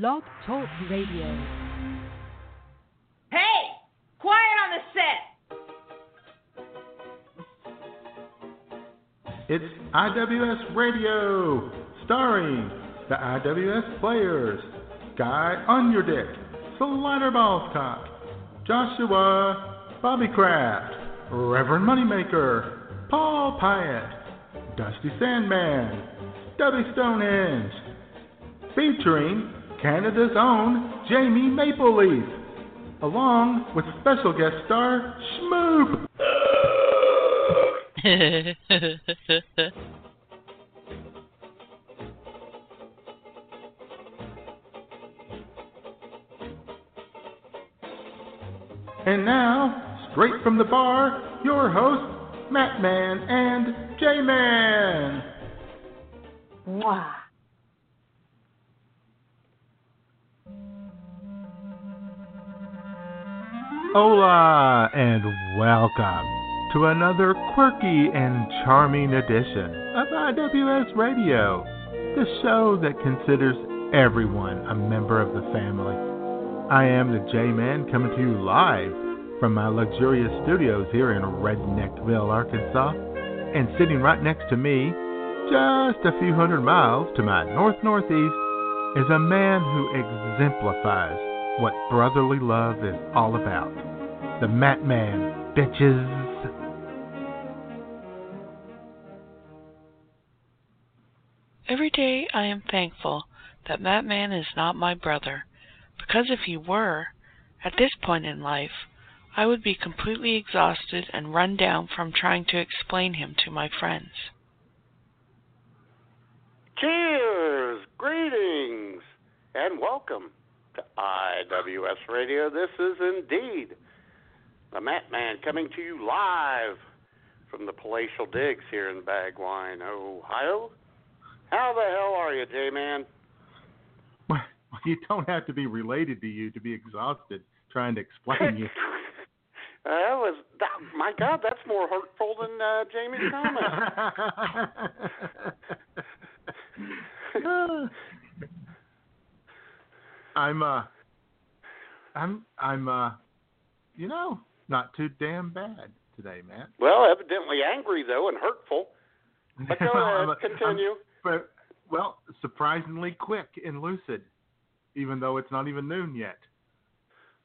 Blog Talk Radio. Hey! Quiet on the set! It's IWS Radio, starring the IWS players Guy Underdick, Slider Ballscock, Joshua Bobby Kraft, Reverend Moneymaker, Paul Pyatt, Dusty Sandman, Debbie Stonehenge, featuring Canada's own Jamie Mapleleaf, along with special guest star Schmoop. And now, straight from the bar, your hosts, Matt Man and J Man. Mwah. Hola, and welcome to another quirky and charming edition of IWS Radio, the show that considers everyone a member of the family. I am the J Man coming to you live from my luxurious studios here in Redneckville, Arkansas, and sitting right next to me, just a few hundred miles to my north northeast, is a man who exemplifies what brotherly love is all about. The Matt Man, bitches. Every day I am thankful that that man is not my brother, because if he were, at this point in life, I would be completely exhausted and run down from trying to explain him to my friends. Cheers, greetings, and welcome to IWS Radio. This is indeed the Matt Man coming to you live from the Palatial Digs here in Bagwine, Ohio. How the hell are you, J Man? Well, you don't have to be related to you to be exhausted trying to explain you. That was that, my God. That's more hurtful than uh, Jamie's comment. I'm uh I'm I'm uh you know, not too damn bad today, man. well, evidently angry though and hurtful. But go I'm- ahead, I'm- continue. But well, surprisingly quick and lucid, even though it's not even noon yet.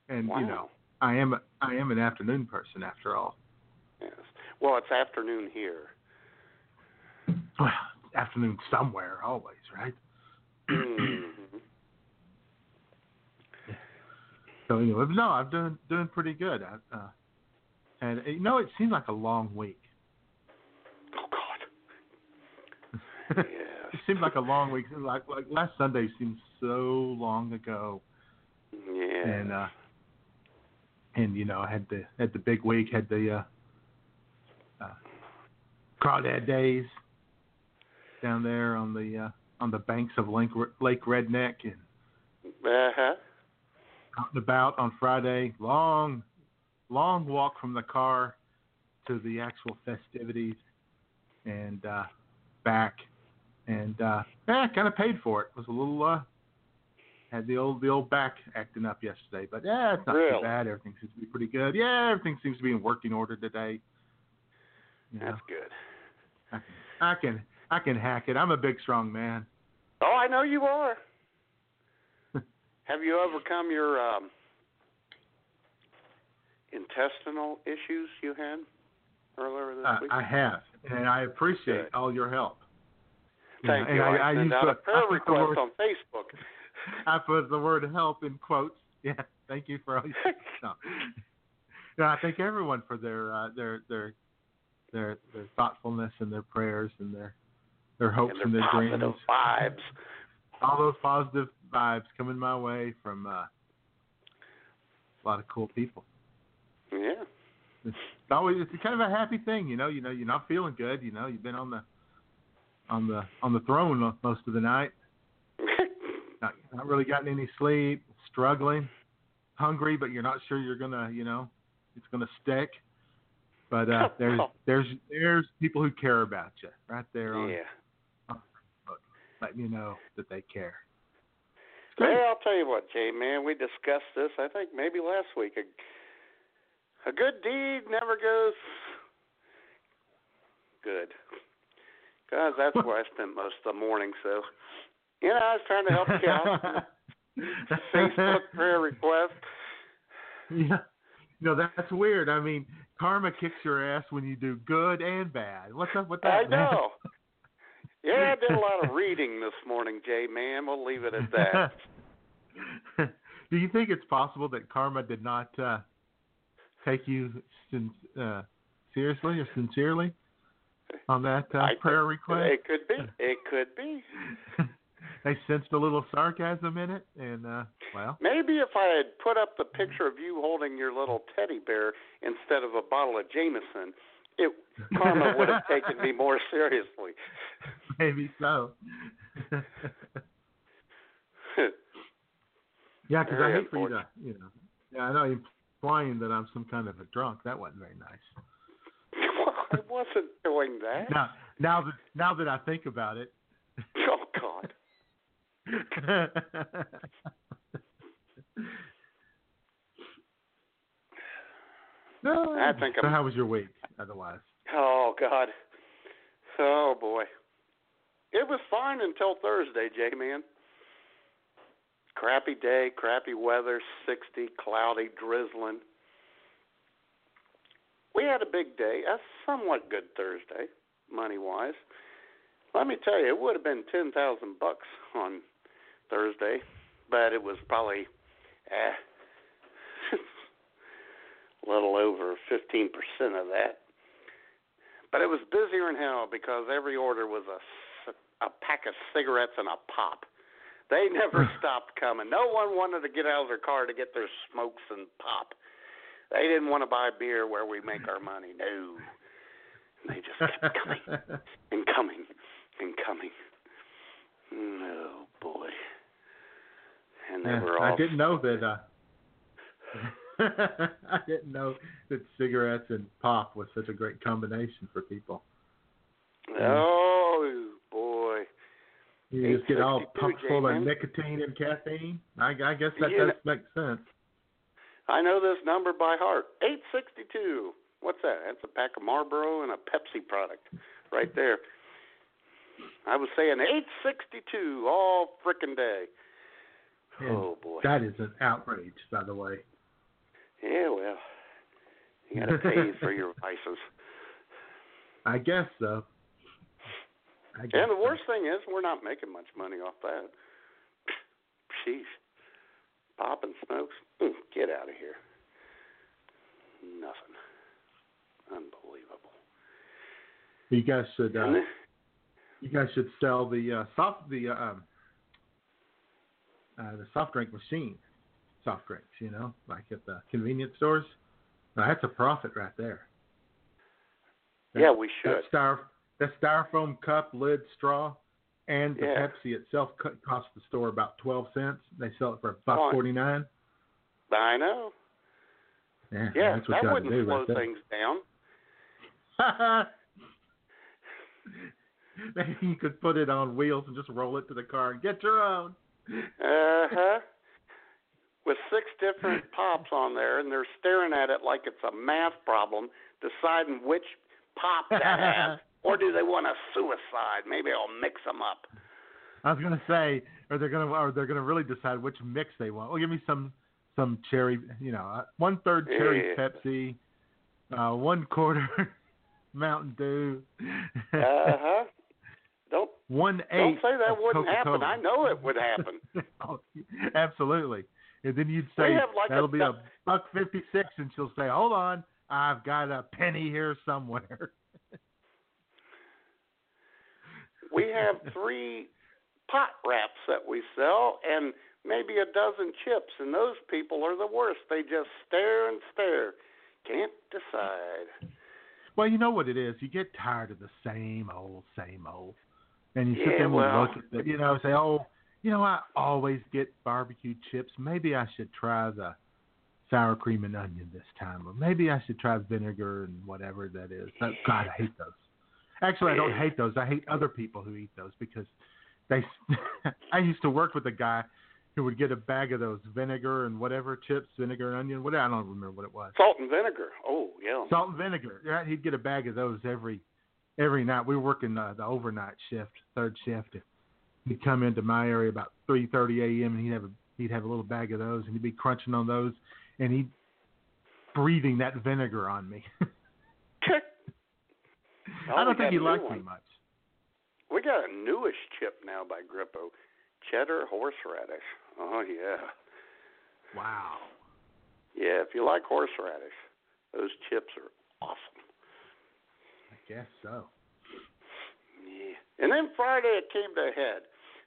And Wow. you know, I am a, I am an afternoon person after all. Yes. Well, it's afternoon here. Well, afternoon somewhere always, right? Mhm. So anyway, no, I'm doing doing pretty good. I, uh, and you know, it seemed like a long week. oh God. Yeah. it seemed like a long week. Like like last Sunday seemed so long ago. Yeah. and uh and you know I had the had the big week had the uh uh crawdad days down there on the uh on the banks of Lake Lake Redneck and Uh huh. Out and about on Friday long long walk from the car to the actual festivities and uh back and uh yeah kind of paid for it was a little uh had the old the old back acting up yesterday, but yeah, it's not Really? too bad. Everything seems to be pretty good. Yeah, everything seems to be in working order today. You know, That's good. I can, I can I can hack it. I'm a big strong man. Oh, I know you are. Have you overcome your um, intestinal issues you had earlier this Uh, week? I have, and I appreciate Good. all your help. Thank and you. I, I, I out the, a prayer I put the request word, on Facebook. I put the word help in quotes. Yeah, thank you for all your no. no, I thank everyone for their uh, their their their their thoughtfulness and their prayers and their their hopes and their and their positive dreams. vibes. all those positive vibes coming my way from uh, a lot of cool people. Yeah. It's always it's kind of a happy thing, you know. You know, you're not feeling good. You know, you've been on the on the on the throne most of the night. Not, not really gotten any sleep. Struggling, hungry, but you're not sure you're gonna, you know, it's gonna stick. But uh, there's there's there's people who care about you right there on yeah. letting you know that they care. Good. Hey, I'll tell you what, Jay, man, we discussed this, I think maybe last week. A, a good deed never goes good. Because that's where I spent most of the morning, so. You know, I was trying to help you out. Facebook prayer request. Yeah. Know, that's weird. I mean, karma kicks your ass when you do good and bad. What's up with that? I know. Yeah, I did a lot of reading this morning, Jay, man. We'll leave it at that. do you think it's possible that karma did not uh, take you sin- uh, seriously or sincerely on that uh, prayer think request? It could be. It could be. they sensed a little sarcasm in it, and uh, well, Maybe if I had put up the picture of you holding your little teddy bear instead of a bottle of Jameson, it karma would have taken me more seriously. maybe so. yeah, because I hate for you to, you know, yeah, I know you're implying that I'm some kind of a drunk. That wasn't very nice. well, I wasn't doing that. Now, now that now that I think about it. Oh God. no, I think so I'm- how was your week? Otherwise, Oh God. Oh boy. It was fine until Thursday, J man. Crappy day, crappy weather, sixty, cloudy, drizzling. We had a big day, a somewhat good Thursday, money wise. Let me tell you, it would have been ten thousand bucks on Thursday, but it was probably eh, a little over fifteen percent of that. But it was busier than hell because every order was a a pack of cigarettes and a pop. They never stopped coming. No one wanted to get out of their car to get their smokes and pop. They didn't want to buy beer where we make our money. No. And they just kept coming and coming and coming. Oh boy. And they Yeah, were all I didn't know that. Uh, I didn't know that cigarettes and pop was such a great combination for people. Oh. You just get all pumped full of nicotine and caffeine. I, I guess that does make sense. I know this number by heart. 862. What's that? That's a pack of Marlboro and a Pepsi product right there. I was saying 862 all frickin' day. And Oh boy. That is an outrage, by the way. Yeah, well, you gotta pay for your vices. I guess so. I And the worst thing is, we're not making much money off that. Sheesh. Pop and smokes? Mm, Get out of here. Nothing. Unbelievable. You guys should. Uh, then- you guys should sell the uh, soft the uh, um, uh, the soft drink machine, soft drinks. You know, like at the convenience stores. Now, that's a profit right there. That- yeah, we That should. styro that styrofoam cup, lid, straw, and the Yeah. Pepsi itself co- costs the store about twelve cents. They sell it for Fine. forty nine. I know. Yeah, Yeah, that's what that wouldn't do slow right things down. Maybe you could put it on wheels and just roll it to the car and get your own. Uh huh. With six different pops on there, and they're staring at it like it's a math problem, deciding which pop to have, or do they want a suicide? Maybe I'll mix them up. I was gonna say, or they're gonna, or they're gonna really decide which mix they want. Well, give me some, some cherry, you know, uh, one third cherry Yeah. Pepsi, uh, one quarter Mountain Dew, Uh huh. Don't one eighth. don't say that wouldn't happen. Coca-Cola. I know it would happen. Oh, Absolutely. And then you'd say like that'll a be a buck fifty six, and she'll say, "Hold on, I've got a penny here somewhere." we have three pot wraps that we sell and maybe a dozen chips and those people are the worst they just stare and stare can't decide Well, you know what it is. You get tired of the same old, same old, and you sit Yeah, there and well- look at the, you know, say, "Oh, you know, I always get barbecue chips. Maybe I should try the sour cream and onion this time, or maybe I should try vinegar and whatever that is." But, God, I hate those. Actually, I don't hate those. I hate other people who eat those because they. I used to work with a guy who would get a bag of those vinegar and whatever chips, vinegar and onion, whatever. I don't remember what it was. Salt and vinegar. Oh yeah. Salt and vinegar. Yeah, he'd get a bag of those every every night. We were working uh, the overnight shift, third shift. He'd come into my area about 3:30 a.m. and he'd have a he'd have a little bag of those and he'd be crunching on those and he'd breathing that vinegar on me. I don't think he liked me much. We got a newish chip now by Grippo, cheddar horseradish. Oh yeah. Wow. Yeah, if you like horseradish, those chips are awesome. I guess so. Yeah. And then Friday it came to a head.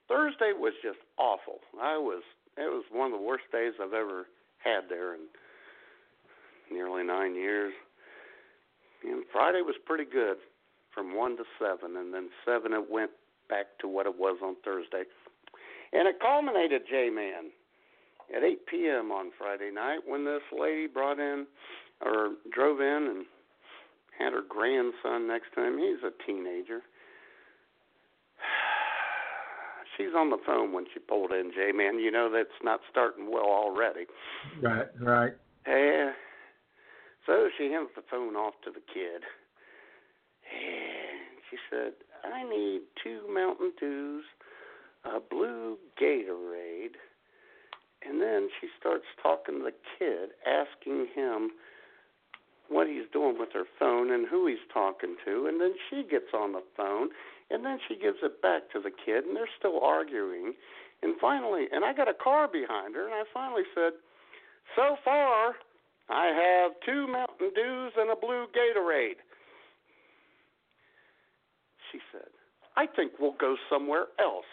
Thursday was just awful. I was it was one of the worst days I've ever had there in nearly nine years. And Friday was pretty good from one to seven, and then seven it went back to what it was on Thursday, and it culminated, J Man, at 8 p.m. on Friday night when this lady brought in or drove in and had her grandson next to him. He's a teenager. She's on the phone when she pulled in, J Man. You know that's not starting well already. Right, right. Yeah. So she hands the phone off to the kid. And she said, I need two Mountain Dews, a blue Gatorade. And then she starts talking to the kid, asking him what he's doing with her phone and who he's talking to. And then she gets on the phone, and then she gives it back to the kid, and they're still arguing. And finally, and I got a car behind her, and I finally said, So far, I have two Mountain Dews and a blue Gatorade. She said, I think we'll go somewhere else.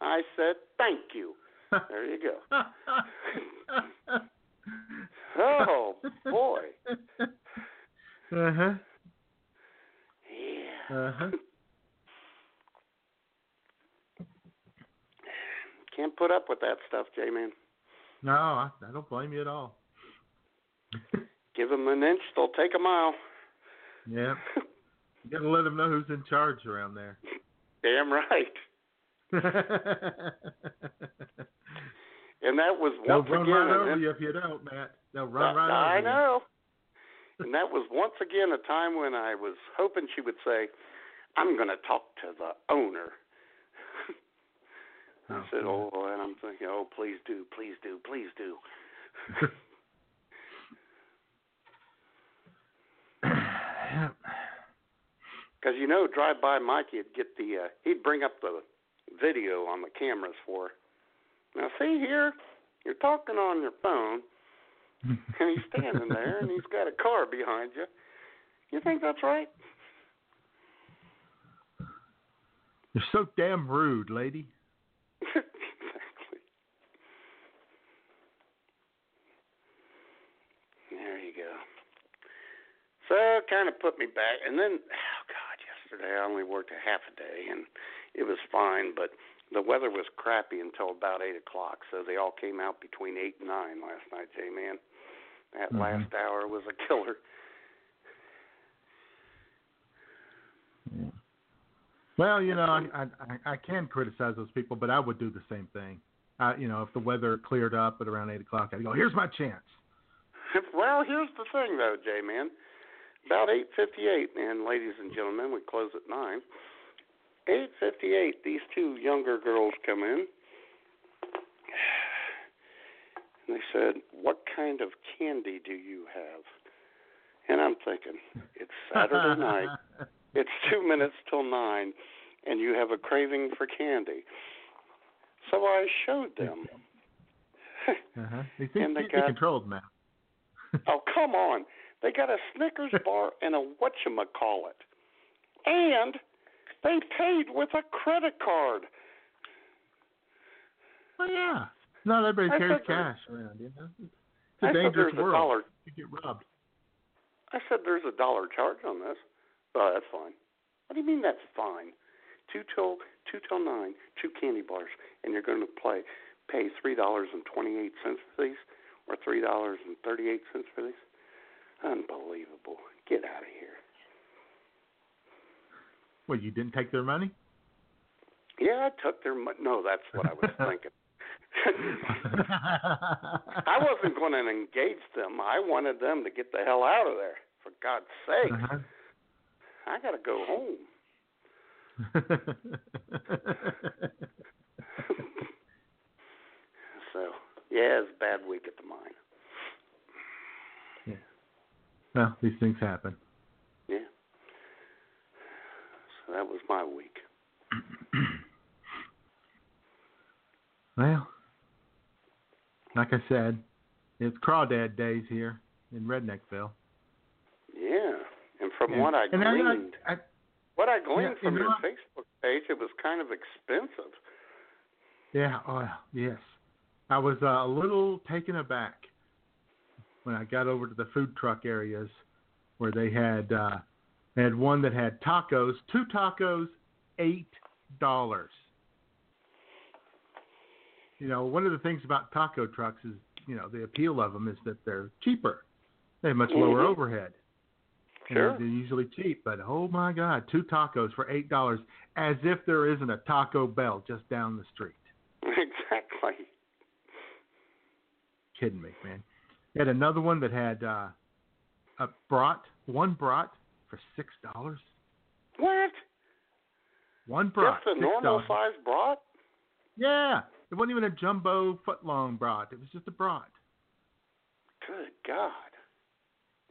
I said, Thank you. There you go. oh, boy. Uh huh. Yeah. Uh huh. Can't put up with that stuff, J Man. No, I, I don't blame you at all. Give them an inch, they'll take a mile. Yeah. You gotta let them know who's in charge around there. Damn right. And that was They'll once run again. right over you if you don't, Matt. They'll run right I over know. and that was once again a time when I was hoping she would say, I'm going to talk to the owner. I Oh, said, oh, and I'm thinking, oh, please do, please do, please do. you. yeah. Because you know, drive by Mikey would get the, uh, he'd bring up the video on the cameras for her. Now, see here, you're talking on your phone, and he's standing there, and he's got a car behind you. You think that's right? You're so damn rude, lady. exactly. There you go. So it kind of put me back, and then yesterday I only worked a half a day, and it was fine, but the weather was crappy until about eight o'clock. So they all came out between eight and nine last night, J man. That Mhm. last hour was a killer. Yeah. Well, you know, I, I I can criticize those people, but I would do the same thing. Uh, you know, if the weather cleared up at around eight o'clock, I'd go, "Here's my chance." well, here's the thing, though, J man. About 8:58, and ladies and gentlemen, we close at nine. 8:58. These two younger girls come in, and they said, "What kind of candy do you have?" And I'm thinking, it's Saturday night. It's two minutes till nine, and you have a craving for candy. So I showed them. Uh-huh. They And they me got- controlled. Oh, come on. They got a Snickers bar and a whatchamacallit. And they paid with a credit card. Well, yeah. Not everybody carries cash around, you know. It's a I said dangerous there's a world. dollar. You get robbed. I said there's a dollar charge on this. Oh, that's fine. What do you mean that's fine? Two till two till nine, two candy bars, and you're going to play pay three dollars and twenty eight cents for these, or three dollars and thirty eight cents for these. Unbelievable! Get out of here. Well, you didn't take their money? Yeah, I took their money. No, that's what I was thinking. I wasn't going to engage them. I wanted them to get the hell out of there. For God's sake, Uh-huh. I got to go home. So, yeah, it's a bad week at the mine. Well, these things happen. Yeah. So that was my week. Well, like I said, it's crawdad days here in Redneckville. Yeah. And from And- what I and I- I- gleaned, I- what I gleaned Yeah, from your what? Facebook page, it was kind of expensive. Yeah, oh, yes. I was uh, a little taken aback when I got over to the food truck areas where they had uh, they had one that had tacos, two tacos, eight dollars. You know, one of the things about taco trucks is, you know, the appeal of them is that they're cheaper. They have much lower Mhm. overhead. And Sure. They're usually cheap, but oh my God, two tacos for eight dollars, as if there isn't a Taco Bell just down the street. exactly. kidding me, man. They had another one that had uh, a brat, one brat for six dollars. What? One brat, Just a normal size brat? Yeah, it wasn't even a jumbo foot long brat. It was just a brat. Good God.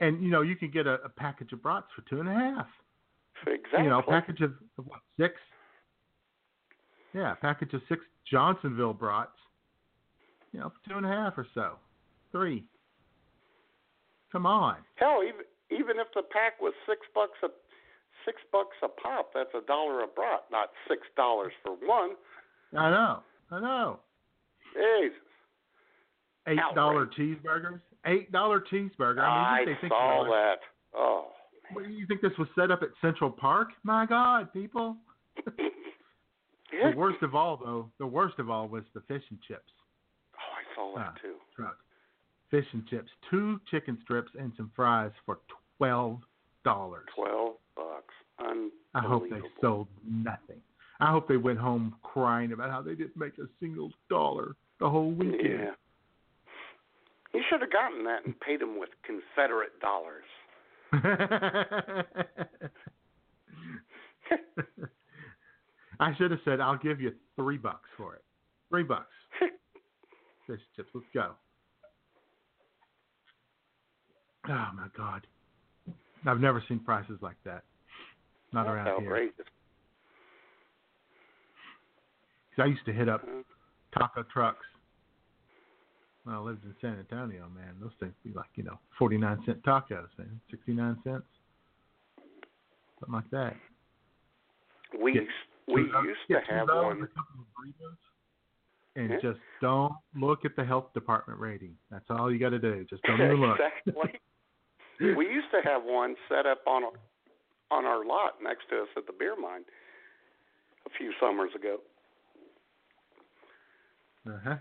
And you know, you can get a, a package of brats for two and a half. Exactly. You know, a package of, of what six? Yeah, a package of six Johnsonville brats. You know, for two and a half or so, three. Come on. Hell, even even if the pack was six bucks a six bucks a pop, that's a dollar a brat, not six dollars for one. I know. I know. Jesus. Eight dollar cheeseburgers. Eight dollar cheeseburger. I I, mean, do they saw that. Oh. What, do you think this was set up at Central Park? My God, people. The worst of all, though, the worst of all was the fish and chips Oh, I saw that Ah. too. truck. Fish and chips, two chicken strips and some fries for twelve dollars. Twelve bucks. I hope they sold nothing. I hope they went home crying about how they didn't make a single dollar the whole weekend. Yeah. You should have gotten that and paid them with Confederate dollars. I should have said, I'll give you three bucks for it. Three bucks. Fish and chips, let's go. Oh my God. I've never seen prices like that. Not That's around here. I used to hit up Mhm. taco trucks when I lived in San Antonio, man. Those things be like, you know, 49 cent tacos, man. 69 cents. Something like that. We Get we used to have two of those, one. a couple of burritos, and Yeah. just don't look at the health department rating. That's all you got to do. Just don't even look. exactly. We used to have one set up on on our lot next to us at the beer mine a few summers ago. Uh huh.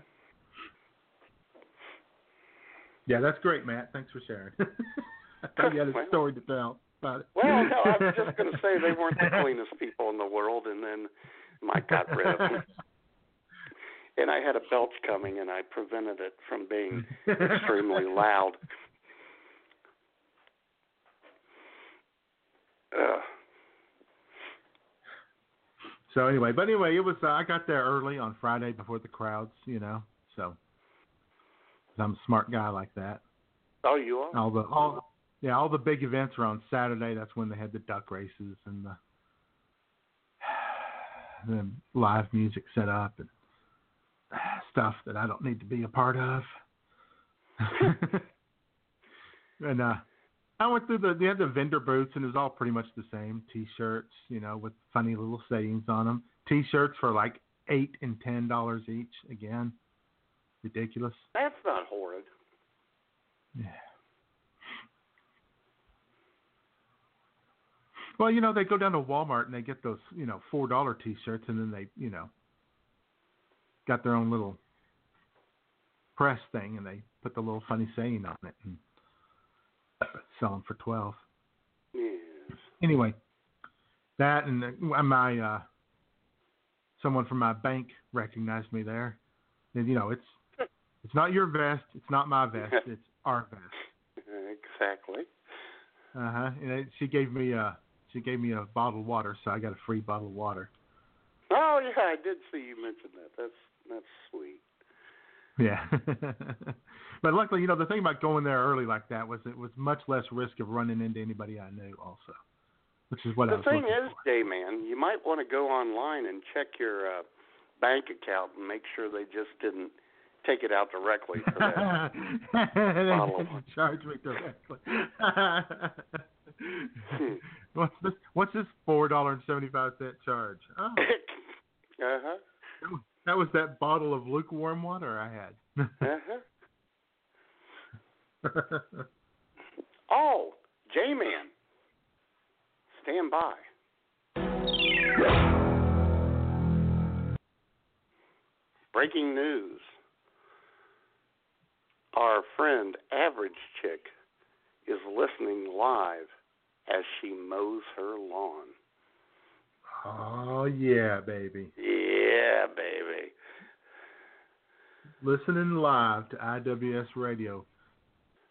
Yeah, that's great, Matt. Thanks for sharing. I thought you had a Well- story to tell about it. Well, no, I was just going to say they weren't the cleanest people in the world, and then Mike got rid of them. And I had a belch coming, and I prevented it from being extremely loud. So anyway, but anyway, it was. Uh, I got there early on Friday before the crowds, you know. So I'm a smart guy like that. Oh, you are? All the all yeah, all the big events are on Saturday. That's when they had the duck races and the, the live music set up and stuff that I don't need to be a part of. and uh I went through the they had the vendor booths and it was all pretty much the same. T-shirts, you know, with funny little sayings on them. T-shirts for like eight and ten dollars each. Again, ridiculous. That's not horrid. Yeah. Well, you know, they go down to Walmart and they get those, you know, four dollar T-shirts, and then they, you know, got their own little press thing, and they put the little funny saying on it and sell them for twelve. Yes. Anyway, that and uh, my uh, someone from my bank recognized me there, and you know, it's It's not your vest. It's not my vest. It's our vest. Exactly. Uh huh. And it, she gave me a she gave me a bottle of water, so I got a free bottle of water. Oh yeah, I did see you mention that. That's that's sweet. Yeah. but luckily, you know, the thing about going there early like that was it was much less risk of running into anybody I knew also. Which is what the I was The thing is, for. J man, you might want to go online and check your uh, bank account and make sure they just didn't take it out directly for that. bottle of- charge me directly. what's this? What's this four dollar and seventy five cent charge? Oh, uh huh. That was- that bottle of lukewarm water I had. Uh huh. Oh, J man, stand by. Breaking news. Our friend Average Chick is listening live as she mows her lawn. oh yeah, baby. Yeah, baby. Listening live to IWS radio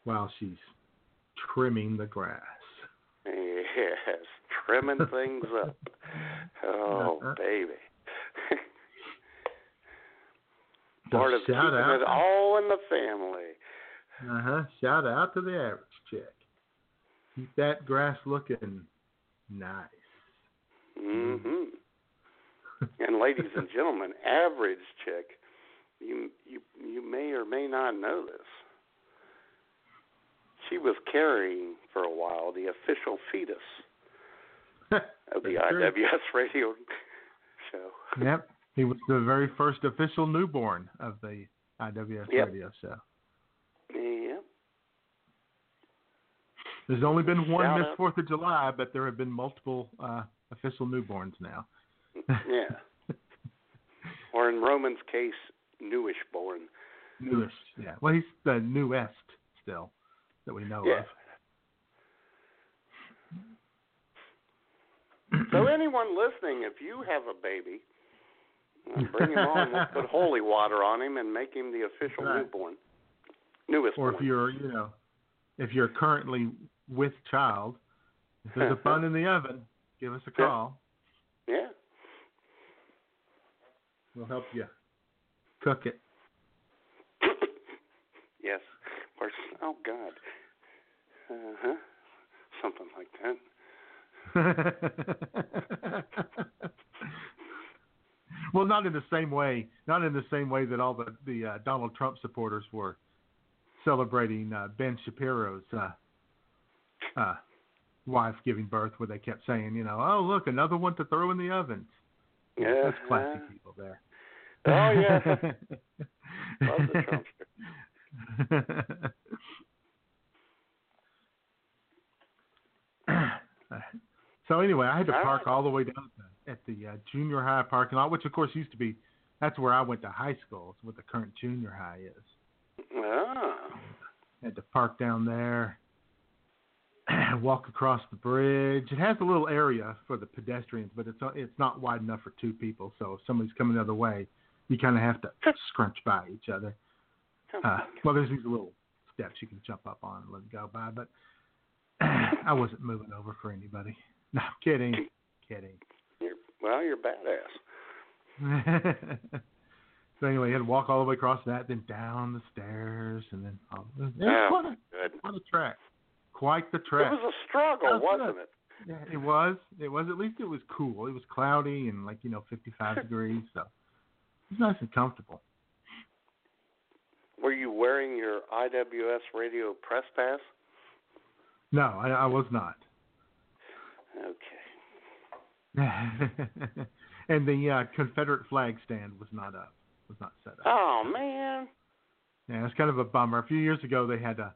while she's trimming the grass. Yes, trimming things up. Oh, Uh-huh. baby. Part of shout keeping out. it all in the family. Uh huh. Shout out to the average chick. Keep that grass looking nice. Mm hmm and ladies and gentlemen, average chick, you you you may or may not know this. She was carrying for a while the official fetus of the true. IWS radio show. Yep. He was the very first official newborn of the IWS Yep. radio show. Yeah. There's only been one Shout Miss. Fourth of July, but there have been multiple uh, official newborns now. Yeah. Or in Roman's case, newish born. Newest. Yeah. Well, he's the newest still that we know Yeah. So anyone listening, if you have a baby, uh, bring him on. We'll put holy water on him and make him the official Right. newborn, newest or if born. you're, you know, if you're currently with child, if there's a bun in the oven, give us a call. Yeah. We'll help you cook it. yes. Or oh God. Uh huh. Something like that. well, not in the same way. Not in the same way that all the the uh, Donald Trump supporters were celebrating uh, Ben Shapiro's uh, uh, wife giving birth, where they kept saying, you know, oh look, another one to throw in the oven. Yeah. That's classy people there. Oh yeah. Love the Trumpster. so anyway, I had to All park right. all the way down at the, at the uh, junior high parking lot, which of course used to be. That's where I went to high school. It's what the current junior high is. Ah. Had to park down there, walk across the bridge. It has a little area for the pedestrians, but it's it's not wide enough for two people. So if somebody's coming the other way, you kind of have to scrunch by each other. Oh, Uh, well, there's these little steps you can jump up on and let it go by, but I wasn't moving over for anybody. No, kidding, kidding. You're, well, you're badass. so anyway, you had to walk all the way across that, then down the stairs, and then all, it was Oh, quite a good. quite a trek, quite the It was a struggle, was wasn't it? Yeah, it was. It was. At least it was cool. It was cloudy and like you know 55 degrees, so it was nice and comfortable. Were you wearing your IWS radio press pass? No, I, I was not. Okay. and the uh, Confederate flag stand was not up. Was not set up. Oh man. Yeah, it's kind of a bummer. A few years ago, they had a,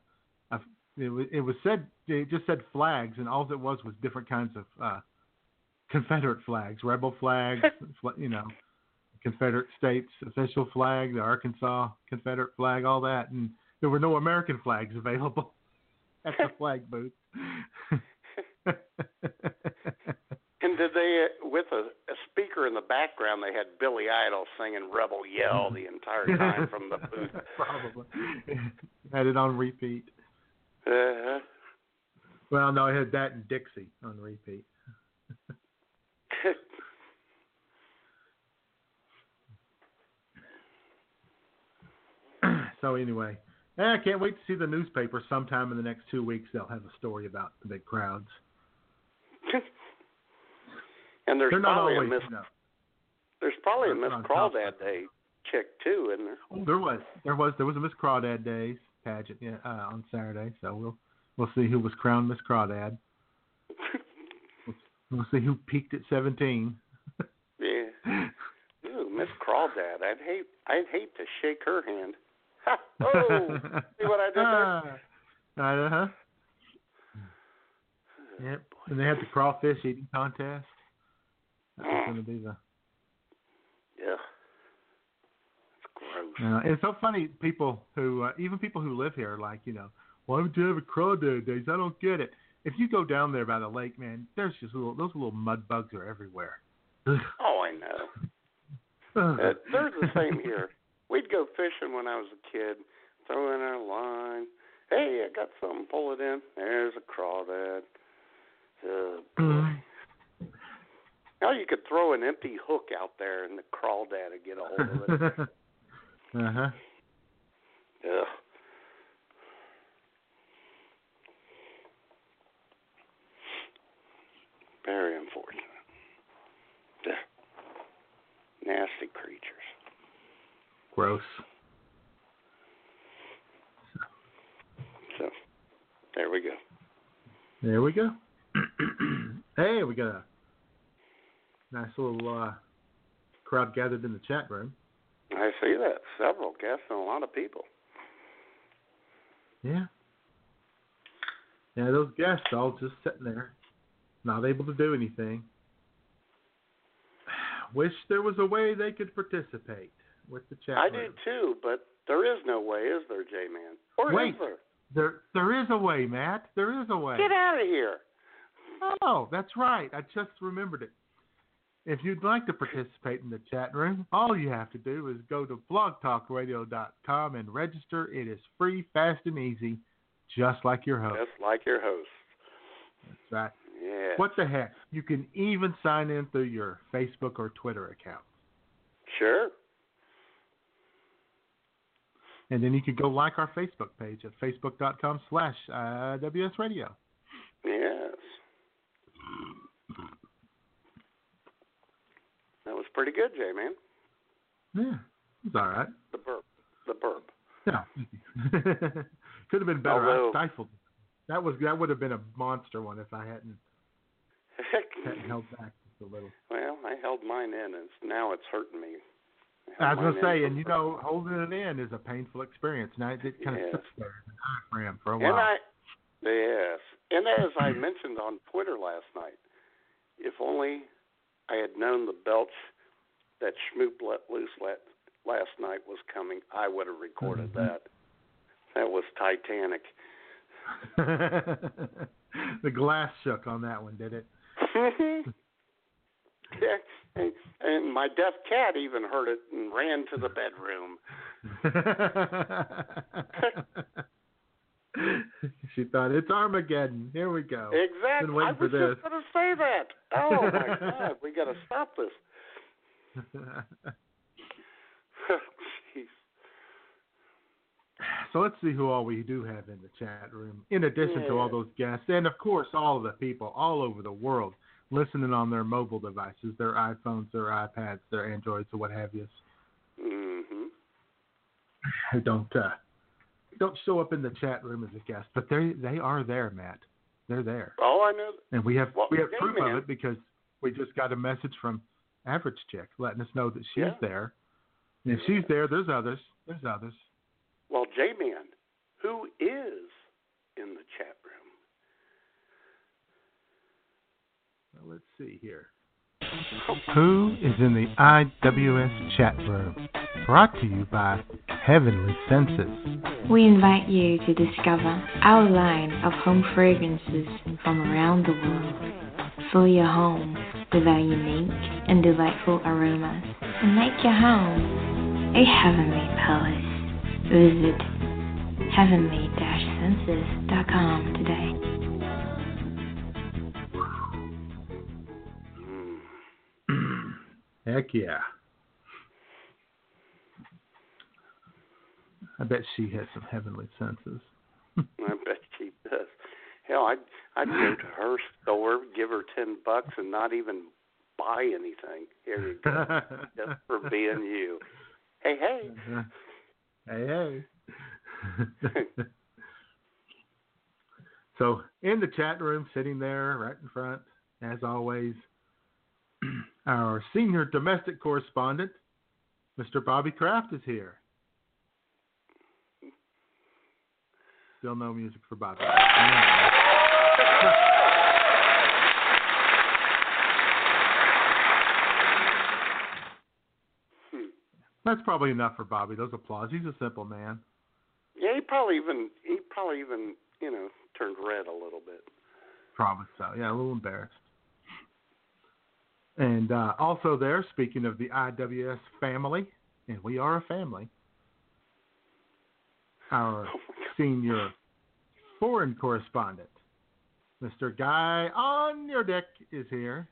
a it, was, it was said it just said flags, and all it was was different kinds of uh, Confederate flags, rebel flags, you know, Confederate States official flag, the Arkansas Confederate flag, all that, and there were no American flags available at the flag booth. And did they, with a, a speaker speaker in the background, they had Billy Idol singing "Rebel Yell" the entire time from the booth. Probably had it on repeat. Uh-huh. Well, no, I had that and Dixie on repeat. So anyway, eh, I can't wait to see the newspaper. Sometime in the next two weeks, they'll have a story about the big crowds. and there's They're probably always. a Miss no. there's probably a They're Miss top of Crawdad. Day chick too, isn't there? Oh, there was, there was, there was a Miss Crawdad Days pageant yeah, uh, on Saturday. So we'll we'll see who was crowned Miss Crawdad. We'll see who peaked at 17. Yeah. Ooh, Miss Crawdad. I'd hate I'd hate to shake her hand. Oh, see what I did there? Uh huh. Yep. And they had the crawfish eating contest. That was going to be the. Yeah. It's gross. Uh, it's so funny. People who, uh, even people who live here, are like you know, why would you have a crawdad days? I don't get it. If you go down there by the lake, man, there's just little those little mud bugs are everywhere. Oh, I know. Uh, they're the same here. We'd go fishing when I was a kid, throw in our line. Hey, I got something, pull it in. There's a crawdad. Oh, boy. Mhm. Now you could throw an empty hook out there and the crawdad would get a hold of it. uh huh. Ugh. Very unfortunate. Nasty creatures. Gross. So, there we go. There we go. hey, we got a nice little uh, crowd gathered in the chat room. I see that. Several guests and a lot of people. Yeah. Yeah, those guests all just sitting there, not able to do anything. Wish there was a way they could participate with the chat I do too, but there is no way, is there, J Man? Or Wait. is there? There, there is a way, Matt. There is a way. Get out of here. Oh, that's right. I just remembered it. If you'd like to participate in the chat room, all you have to do is go to blogtalkradio.com and register. It is free, fast, and easy, just like your host. Just like your host. That's right. Yeah. What the heck? You can even sign in through your Facebook or Twitter account. Sure. And then you could go like our Facebook page at facebook.com slash uh, IWS Radio. Yes. That was pretty good, J Man. Yeah, it's all right. The burp. The burp. Yeah. Could have been better. Although- I stifled. That was that would have been a monster one if I hadn't, hadn't held back just a little. well, I held mine in, and now it's hurting me. I was gonna say, and you know, holding it in is a painful experience. Now it kind of sits there in the diaphragm for a while. And. I, yes, and as I mentioned on Twitter last night, if only I had known the belch that Schmoop let loose let, last night was coming, I would have recorded Mhm. that. That was Titanic. the glass shook on that one, did it? yeah, and, and my deaf cat even heard it and ran to the bedroom. she thought it's Armageddon. Here we go. Been Exactly. waiting I for was this. just going to say that. Oh my God, we got to stop this. Jeez. so let's see who all we do have in the chat room, in addition to all those guests, and of course all of the people all over the world listening on their mobile devices, their iPhones, their iPads, their Androids, or what have you, Mm-hmm. don't uh, don't show up in the chat room as a guest, but they they are there, Matt. They're there, Oh, I know. and we have Well, we have yeah, proof man. of it because we just got a message from Average Chick letting us know that she's Yeah. there. And if she's there, there's others. There's others. Well, J Man, who is in the chat room? Well, let's see here. Who is in the IWS chat room? Brought to you by Heavenly Senses. We invite you to discover our line of home fragrances from around the world. Fill your home with our unique and delightful aromas and make your home a heavenly palace. Visit heavenly-senses.com today. Heck yeah. I bet she has some heavenly senses. I bet she does. Hell, I'd I'd go to her store, give her ten bucks, and not even buy anything. Here you go, just for being you. Hey, hey. Uh-huh. hey, hey. so, in the chat room, sitting there right in front, as always, our senior domestic correspondent, Mr. Bobby Kraft, is here. Still no music for Bobby. Hmm. That's probably enough for Bobby. Those applause. He's a simple man. Yeah, he probably even he probably even you know turned red a little bit. Probably so. Yeah, a little embarrassed. And uh, also there, speaking of the IWS family, and we are a family. Our senior foreign correspondent, Mr. Guy on your deck, is here.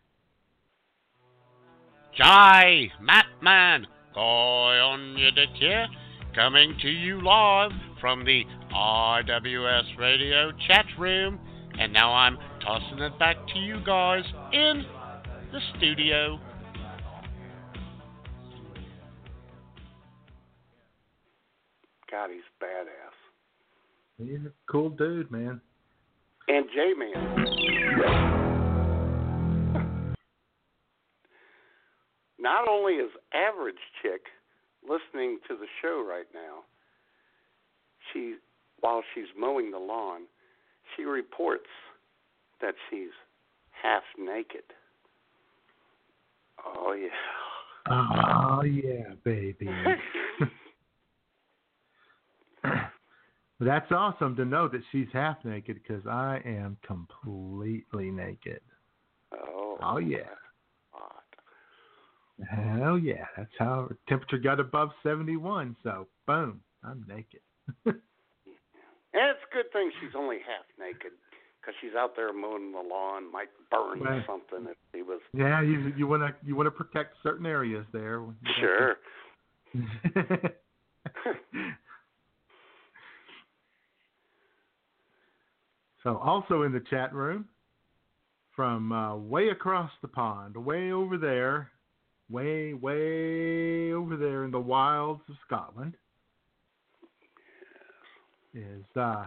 Jai, Matt Man, Guy on your deck here, coming to you live from the IWS Radio chat room. And now I'm tossing it back to you guys in the studio. God, he's badass. He's a cool dude, man. And J Man. Not only is average chick listening to the show right now, she while she's mowing the lawn, she reports that she's half naked. Oh yeah. Oh yeah, baby. That's awesome to know that she's half naked because I am completely naked. Oh. Oh yeah. Hell yeah. That's how temperature got above 71. So boom, I'm naked. And it's a good thing she's only half naked because she's out there mowing the lawn. Might burn Right. something if she was. yeah, you you want to you want to protect certain areas there. Sure. to- so also in the chat room from uh, way across the pond, way over there, way way over there in the wilds of Scotland is uh,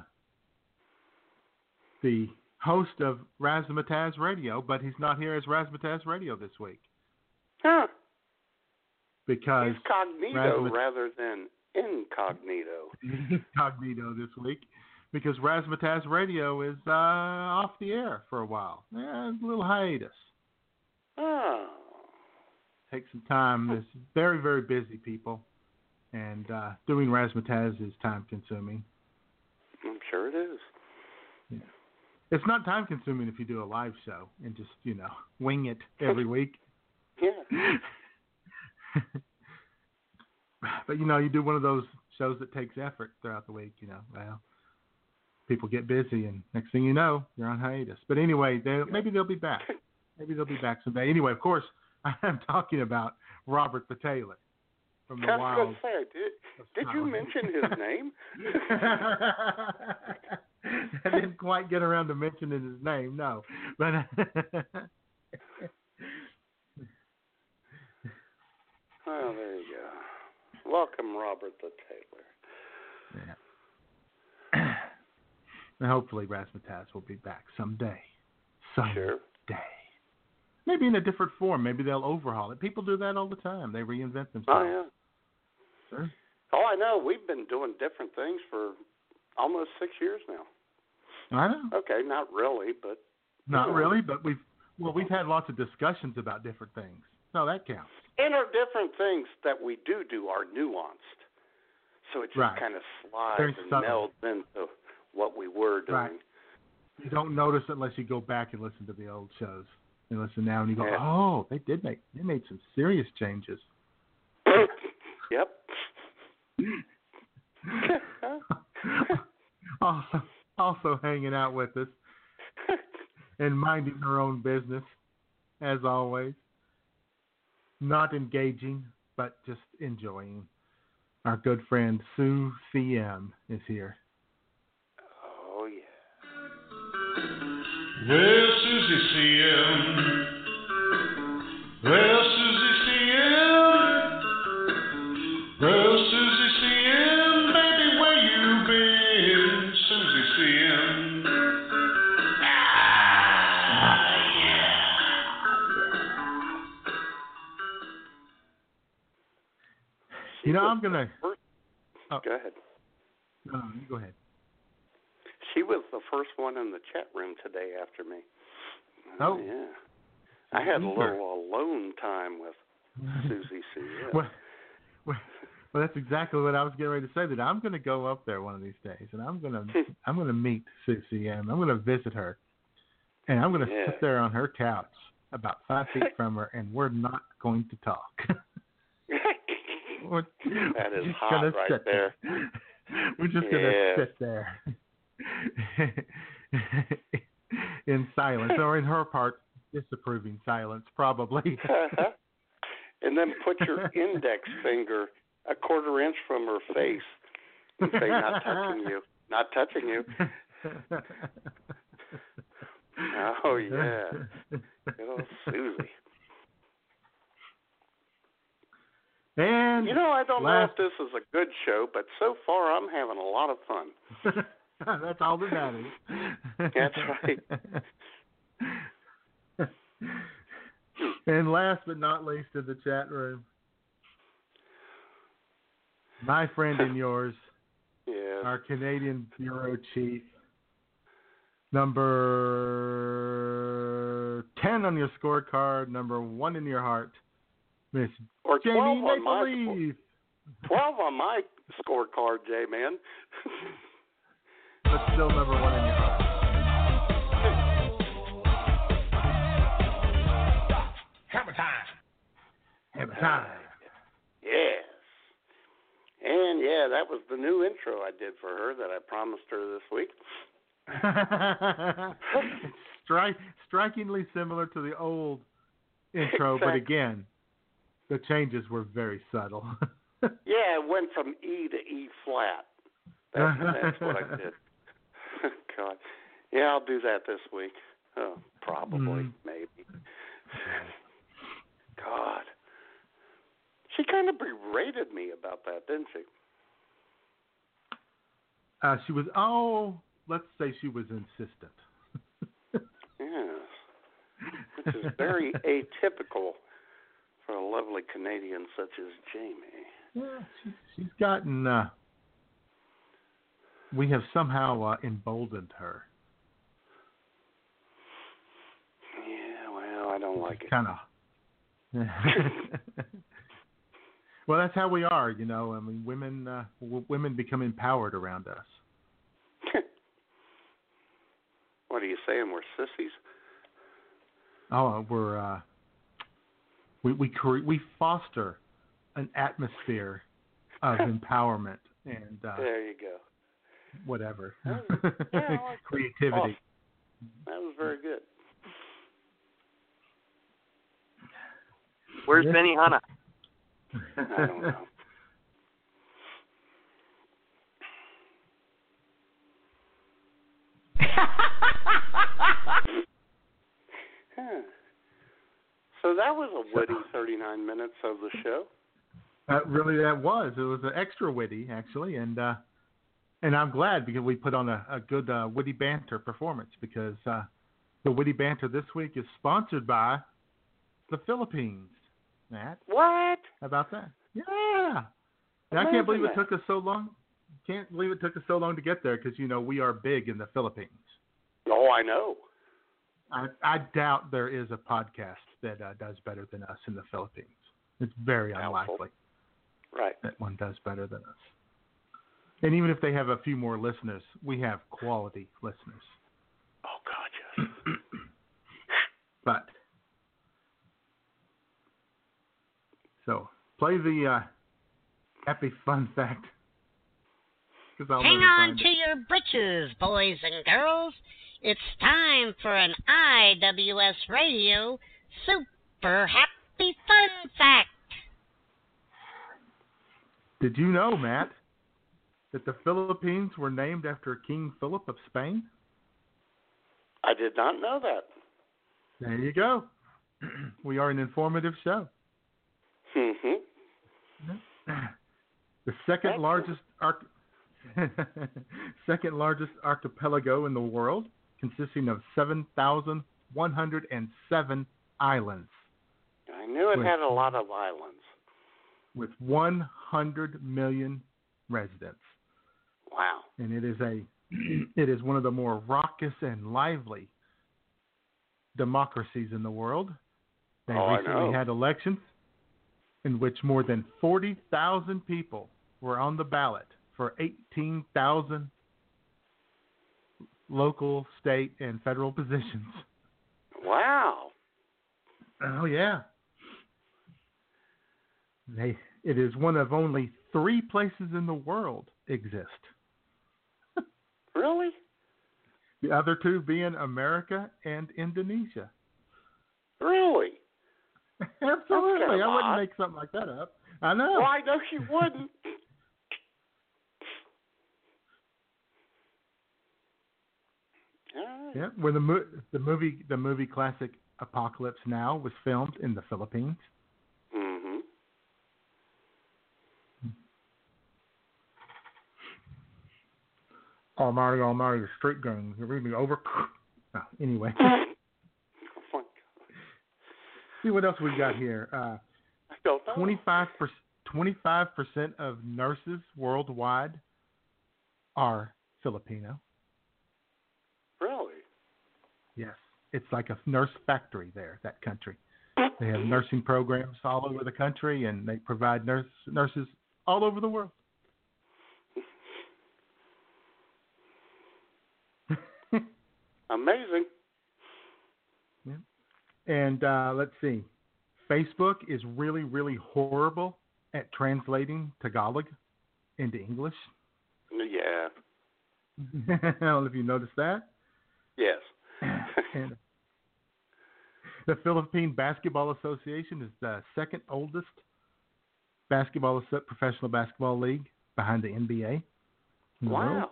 the host of Razzmatazz Radio, but he's not here as Razzmatazz Radio this week Huh. because He's cognito Razzmat- rather than incognito. incognito this week because Razzmatazz Radio is uh, off the air for a while. Yeah, a little hiatus. Oh. Take some time. It's very, very busy people, and uh, doing Razzmatazz is time consuming. I'm sure it is. It's not time consuming if you do a live show and just you know wing it every week. Yeah. but you know, you do one of those shows that takes effort throughout the week. You know, well, people get busy, and next thing you know, you're on hiatus. But anyway, they, maybe they'll be back. Maybe they'll be back someday. Anyway, of course, I'm talking about Robert the Taylor from the Wild. say, did, did you mention his name? I didn't quite get around to mentioning his name, no. But Oh, there you go. Welcome, Robert the Taylor. yeah. and hopefully Razzmatazz will be back someday. Someday. Sure. Maybe in a different form. Maybe they'll overhaul it. People do that all the time. They reinvent themselves. Oh, yeah. Sure. Oh, I know. We've been doing different things for almost six years now. I know. Okay, not really, but Not really, but we've well, we've had lots of discussions about different things. No, that counts. and our different things that we do do are nuanced. So it just Right. kind of slides Very and subtle. melds into what we were doing. Right. You don't notice unless you go back and listen to the old shows. and listen now, and you go, Yeah. oh, they did make they made some serious changes. yep. also, also hanging out with us and minding her own business, as always. Not engaging, but just enjoying. Our good friend Sue CM is here. oh yeah. Well, Susie CM. Well, You know, I'm gonna. First, Oh. Go ahead. No, no, you go ahead. She was the first one in the chat room today after me. Oh. yeah. I had a little alone time with Susie C. Yeah. Well, well, well, that's exactly what I was getting ready to say. That I'm going to go up there one of these days, and I'm going to hmm. I'm going to meet Susie M. I'm going to visit her, and I'm going to Yeah. sit there on her couch about five feet from her, and we're not going to talk. We're That is hot right sit there. We're just Yeah. gonna sit there in silence, or in her part, disapproving silence, probably. and then put your index finger a quarter inch from her face and say, "Not touching you, not touching you." Oh yeah, old Susie. You know, I don't know if this is a good show, but so far I'm having a lot of fun. that's all that matters. That's right. and last but not least in the chat room, my friend and yours, Yeah. our Canadian bureau chief, number ten on your scorecard, number one in your heart, Miss Or Jamie twelve on my Leaf. twelve on my scorecard, J man. but still number one in your heart. Hammer time. Hammer time. yes. And yeah, that was the new intro I did for her that I promised her this week. Stri- strikingly similar to the old intro, but again, the changes were very subtle. Yeah, it went from E to E flat. That's, that's what I did. God. Yeah, I'll do that this week. Oh, probably, Mhm. maybe. God. She kind of berated me about that, didn't she? uh, she was, oh, let's say she was insistent. Yes. Which is very atypical for a lovely Canadian such as Jamie. Yeah, she's, she's gotten. Uh, we have somehow uh, emboldened her. Yeah, well, I don't like it. Kind of. well, that's how we are, you know. I mean, women, uh, w- women become empowered around us. what are you saying? We're sissies? Oh, we're uh, we we cre- we foster an atmosphere of empowerment and uh, There you go. whatever Yeah, I like that. creativity. That was very good. Where's Yeah. Benny Hanna? I don't know. Huh. So that was a witty 39 minutes of the show. Uh, really, that was it was an extra witty actually, and uh, and I'm glad because we put on a, a good uh, witty banter performance because uh, the witty banter this week is sponsored by the Philippines. Matt, What? how about that? Yeah. And I can't believe it took us so long. Can't believe it took us so long to get there because you know we are big in the Philippines. Oh, I know. I, I doubt there is a podcast that uh, does better than us in the Philippines. It's very unlikely right. that one does better than us. And even if they have a few more listeners, we have quality listeners. Oh, God, yes. but, so play the uh, happy fun fact. Hang on to it. your britches, boys and girls. It's time for an IWS radio Super Happy Fun Fact. Did you know, Matt, that the Philippines were named after King Philip of Spain? I did not know that. There you go. we are an informative show. hmm The second Excellent. largest arch- second largest archipelago in the world, consisting of 7,107 islands I knew it Wait. had a lot of islands. with 100 million residents. Wow. and it is a it is one of the more raucous and lively democracies in the world. They Oh, I recently had elections in which more than 40,000 people were on the ballot for 18,000 local, state, and federal positions. Wow. Oh yeah. They it is one of only 3 places in the world exist. Really? The other two being America and Indonesia. Really? Absolutely. I wouldn't make something like that up. I know. Well, I know you wouldn't. Right. Yeah, when the mo- the movie the movie classic Apocalypse Now was filmed in the Philippines. Mm-hmm. Almighty, Almighty, street gang, you read me over. Oh, anyway, Oh my God. see what else we got here. Uh, I don't know. 25 25 percent of nurses worldwide are Filipino. Really? Yes, it's like a nurse factory there. That country. They have nursing programs all over the country, and they provide nurse, nurses all over the world. Amazing. and uh, let's see, Facebook is really, really horrible at translating Tagalog into English. Yeah. I don't know if you noticed that. Yes. And the Philippine Basketball Association is the second oldest basketball professional basketball league behind the NBA. in the world. Wow.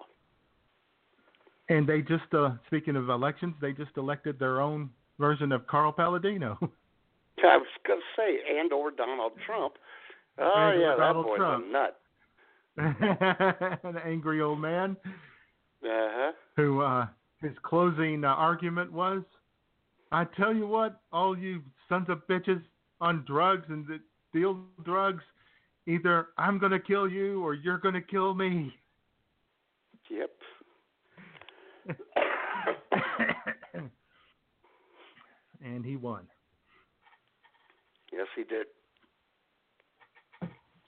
And they just, uh, speaking of elections, they just elected their own version of Carl Paladino. I was going to say, and or Donald Trump. Oh, And yeah, that boy's Trump. a nut. An angry old man Uh-huh. who uh, his closing uh, argument was, "I tell you what, all you sons of bitches on drugs and that deal drugs, either I'm going to kill you or you're going to kill me." Yep. and he won. yes, he did.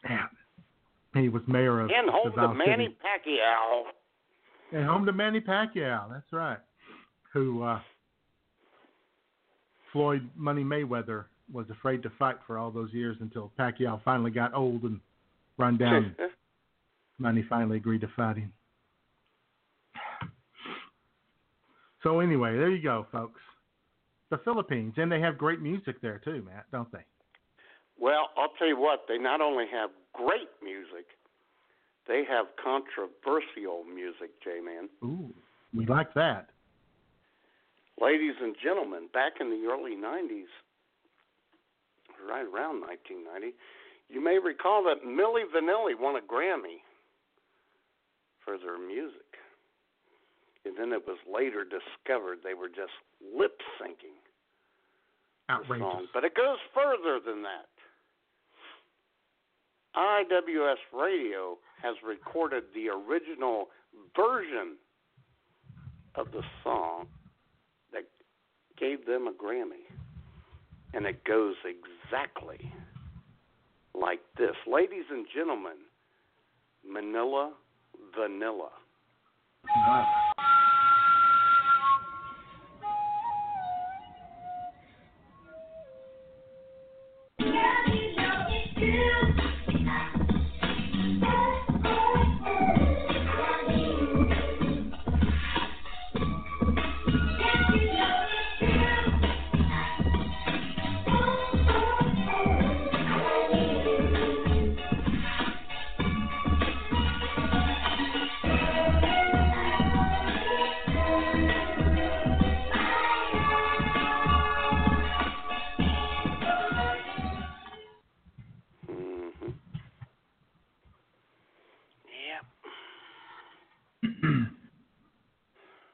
Yeah. He was mayor of And home to Manny. Pacquiao. And home to Manny Pacquiao. That's right. Who uh, Floyd Money Mayweather was afraid to fight for all those years until Pacquiao finally got old and run down. Money finally agreed to fight him. So anyway, there you go, folks. The Philippines, and they have great music there too, Matt, don't they? well, I'll tell you what, they not only have great music, they have controversial music, J-Man. Ooh, we like that. Ladies and gentlemen, back in the early 90s, right around 1990, you may recall that Milli Vanilli won a Grammy for their music. And then it was later discovered they were just lip syncing the Outrageous. song. But it goes further than that. IWS Radio has recorded the original version of the song that gave them a Grammy. And it goes exactly like this. Ladies and gentlemen, Manila Vanilla.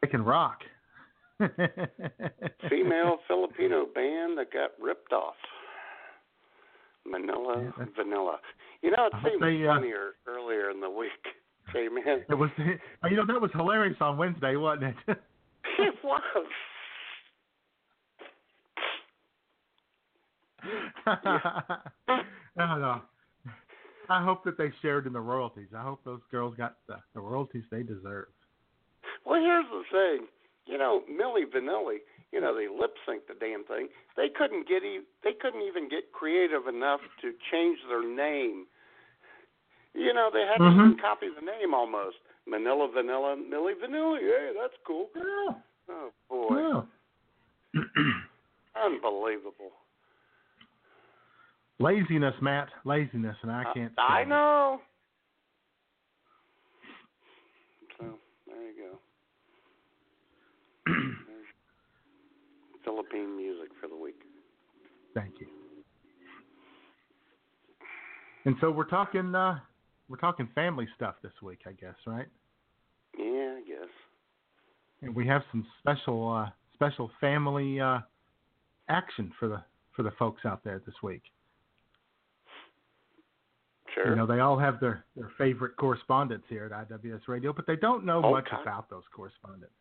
Can rock. Female Filipino band that got ripped off. Manila Yeah, Vanilla. You know, it seemed they, uh, funnier earlier in the week. Say, man, It was, you know, that was hilarious on Wednesday, wasn't it? it was. I don't know. I hope that they shared in the royalties. I hope those girls got the, the royalties they deserve. Well, here's the thing. You know, Milli Vanilli. You know, they lip sync the damn thing. They couldn't get e- they couldn't even get creative enough to change their name. You know, they had to Mhm. even copy the name almost. Manila Vanilla, Milli Vanilli. Hey, that's cool. Yeah. Oh boy, yeah. unbelievable. Laziness, Matt. Laziness, and I can't. I it. know. So there you go. Philippine music for the week. Thank you. And so we're talking uh we're talking family stuff this week, I guess, right? Yeah, I guess. And we have some special uh special family uh action for the for the folks out there this week. Sure. You know, they all have their their favorite correspondents here at IWS Radio, but they don't know Oh, much God. about those correspondents.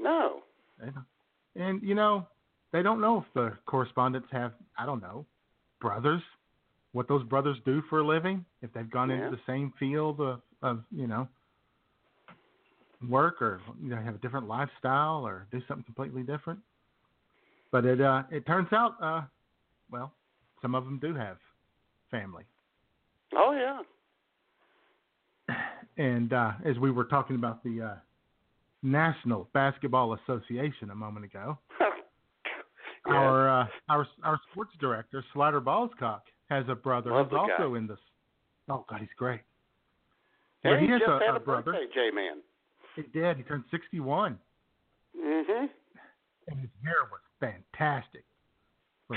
no. They don't. And you know, they don't know if the correspondents have I don't know, brothers, what those brothers do for a living, if they've gone Yeah. into the same field of, of you know work or you know have a different lifestyle or do something completely different. But it uh it turns out uh well, some of them do have family. Oh yeah. And uh as we were talking about the uh National Basketball Association a moment ago, Yeah. Our uh, our our sports director Slider Ballscock has a brother Love who's also guy. in this. Oh God, he's great. Well, he he has a, a brother. J Man. He did. He turned 61, Mhm. and his hair was fantastic.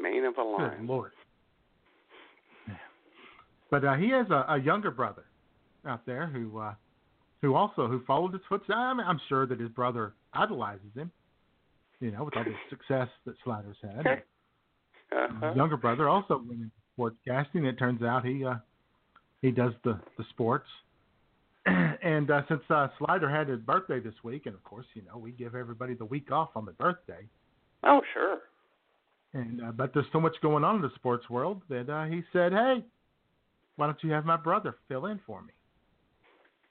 Main of a Good line. lord. Yeah. But uh, he has a, a younger brother out there who uh, who also who followed his footsteps. I'm, I'm sure that his brother idolizes him. You know, with all the success that Sliders had. Uh-huh. His younger brother also went into sportscasting. It turns out he uh, he does the the sports. and uh, since uh, Slider had his birthday this week, and of course, you know, we give everybody the week off on the birthday. Oh sure. And uh, but there's so much going on in the sports world that uh, he said, "Hey, why don't you have my brother fill in for me?"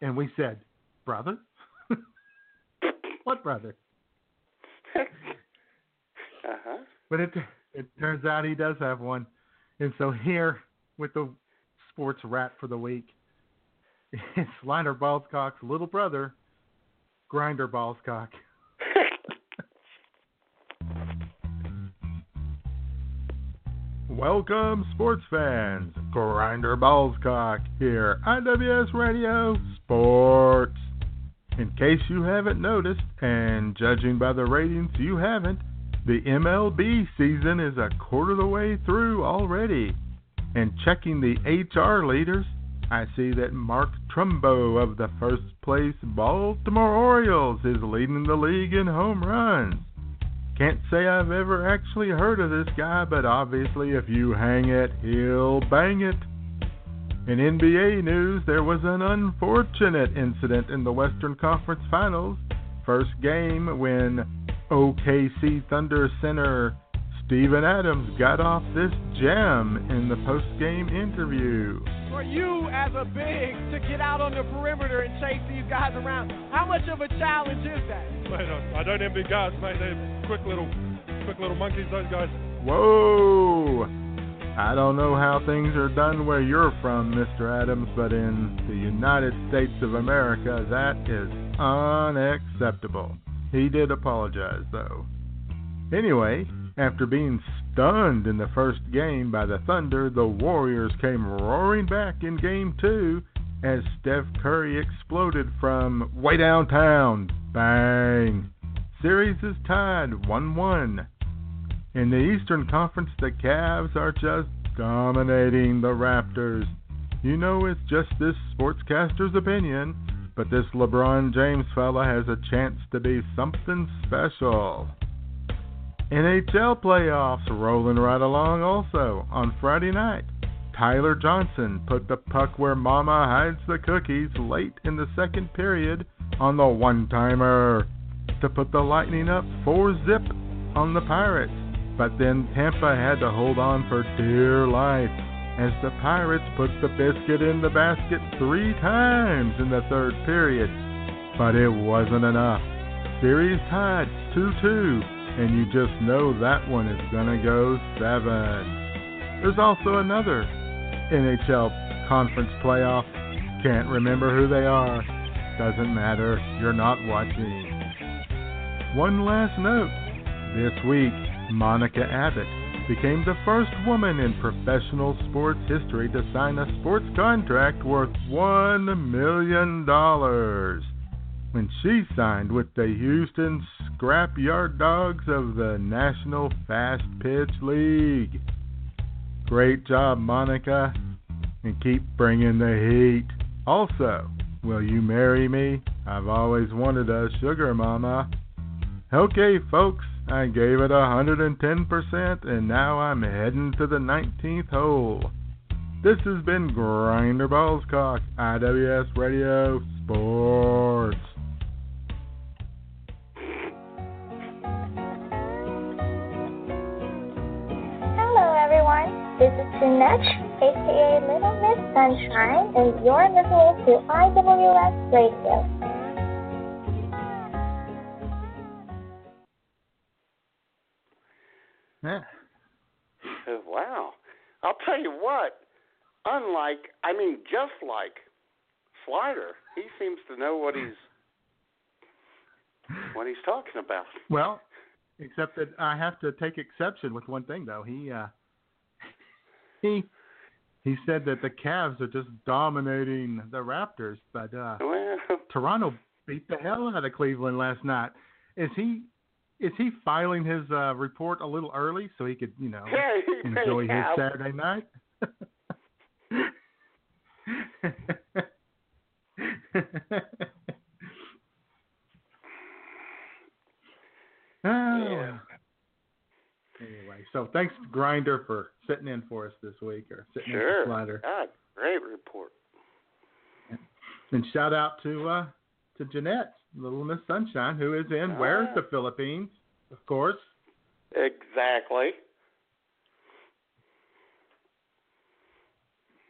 And we said, "Brother? what brother?" Uh-huh. But it it turns out he does have one, and so here with the sports rat for the week, it's Liner Ballscock's little brother, Grinder Ballscock. Welcome, sports fans. Grinder Ballscock here, IWS Radio Sports. In case you haven't noticed, and judging by the ratings, you haven't, the MLB season is a quarter of the way through already. And checking the HR leaders, I see that Mark Trumbo of the first place Baltimore Orioles is leading the league in home runs. Can't say I've ever actually heard of this guy, but obviously if you hang it, he'll bang it. In NBA news, there was an unfortunate incident in the Western Conference Finals. First game when OKC Thunder center Steven Adams got off this gem in the post-game interview. For you as a big to get out on the perimeter and chase these guys around, how much of a challenge is that? Mate, I, I don't envy guys, mate. They're quick little, quick little monkeys. Those guys. Whoa! I don't know how things are done where you're from, Mr. Adams, but in the United States of America, that is unacceptable. He did apologize, though. Anyway, after being stunned in the first game by the Thunder, the Warriors came roaring back in game two as Steph Curry exploded from way downtown. Bang! Series is tied 1 1. In the Eastern Conference, the Cavs are just dominating the Raptors. You know, it's just this sportscaster's opinion, but this LeBron James fella has a chance to be something special. NHL playoffs rolling right along also on Friday night. Tyler Johnson put the puck where Mama hides the cookies late in the second period on the one timer to put the Lightning up 4 zip on the Pirates. But then Tampa had to hold on for dear life as the Pirates put the biscuit in the basket three times in the third period. But it wasn't enough. Series tied 2 2, and you just know that one is going to go 7. There's also another NHL conference playoff. Can't remember who they are. Doesn't matter. You're not watching. One last note. This week, Monica Abbott became the first woman in professional sports history to sign a sports contract worth $1 million when she signed with the Houston Scrapyard Dogs of the National Fast Pitch League. Great job, Monica, and keep bringing the heat. Also, will you marry me? I've always wanted a sugar mama. Okay, folks, I gave it a 110%, and now I'm heading to the 19th hole. This has been Grinder Ballscock, IWS Radio Sports. Hello, everyone. This is Jeanette, aka Little Miss Sunshine, and you're listening to IWS Radio. Yeah. Wow. I'll tell you what, unlike, I mean, just like Slider, he seems to know what he's what he's talking about. Well, except that I have to take exception with one thing though. He uh he he said that the Cavs are just dominating the Raptors, but uh well, Toronto beat the hell out of Cleveland last night. Is he is he filing his uh, report a little early so he could, you know, yeah, enjoy his have. Saturday night? oh. Yeah. Anyway, so thanks Grinder for sitting in for us this week or sitting in Sure. for Slider. God, great report. And shout out to uh to Jeanette, Little Miss Sunshine, who is in where's Ah. the Philippines, of course. Exactly.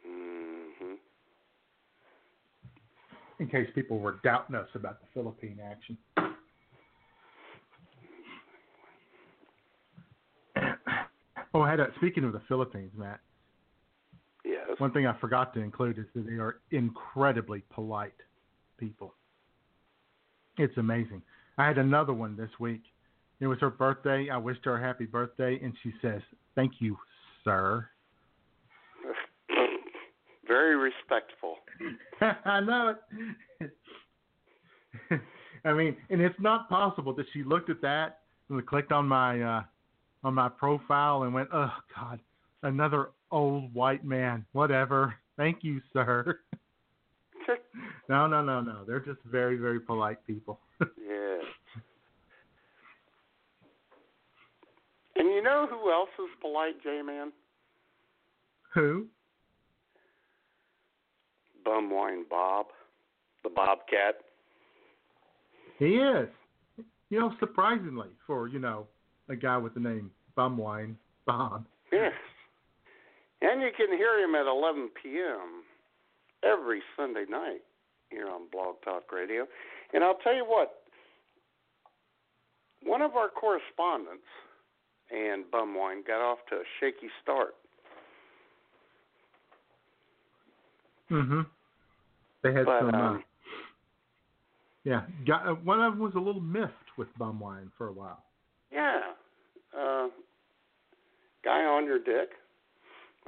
hmm in case people were doubting us about the Philippine action. Oh, I had a, speaking of the Philippines, Matt. Yes. One thing I forgot to include is that they are incredibly polite people. It's amazing. I had another one this week. It was her birthday. I wished her a happy birthday, and she says, "Thank you, sir." Very respectful. I know it. I mean, and it's not possible that she looked at that and clicked on my uh on my profile and went, "Oh God, another old white man. Whatever. Thank you, sir." no, no, no, no. They're just very, very polite people. Yeah. And you know who else is polite, J Man? Who? Bumwine Bob, the Bobcat. He is. You know, surprisingly, for you know a guy with the name Bumwine Bob. Yes. And you can hear him at 11 p.m. every Sunday night here on BlogTalkRadio. And I'll tell you what, one of our correspondents and Bumwine got off to a shaky start. Mm-hmm. They had But, some. uh, um, yeah, got, uh, one of them was a little miffed with Bumwine for a while. Yeah. Uh, guy on your dick,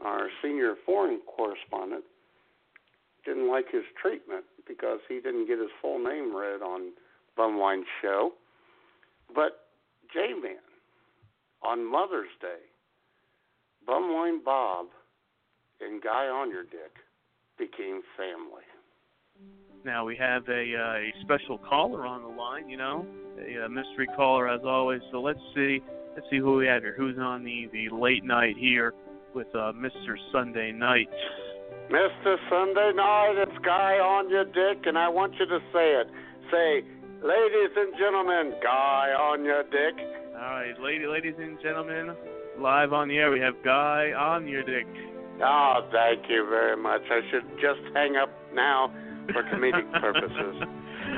our senior foreign correspondent, didn't like his treatment because he didn't get his full name read on Bumwine's show. But J Man, on Mother's Day, Bumwine Bob and Guy on Your Dick became family. now we have a, uh, a special caller on the line. You know, a, a mystery caller as always. So let's see, let's see who we have here. Who's on the the late night here with uh, Mr. Sunday Night? Mr. Sunday Night, it's Guy on your dick, and I want you to say it. Say, ladies and gentlemen, Guy on your dick. All right, lady, ladies and gentlemen, live on the air, we have Guy on your dick. Oh, thank you very much. I should just hang up now for comedic purposes.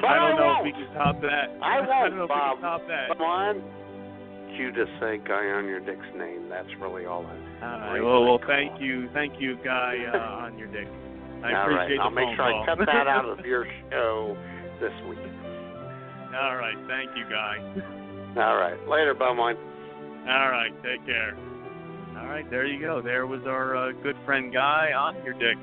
But I don't know won't. if we can top that. I I won't, don't know if Bob. we can top that. Come on. You just say Guy on your dick's name. That's really all I. All right. Well, well, thank you, thank you, Guy, uh, on your dick. I all right. appreciate I'll make sure call. I cut that out of your show this week. All right, thank you, Guy. All right. Later, Bumwine. All right, take care. All right, there you go. There was our uh, good friend Guy on your dick.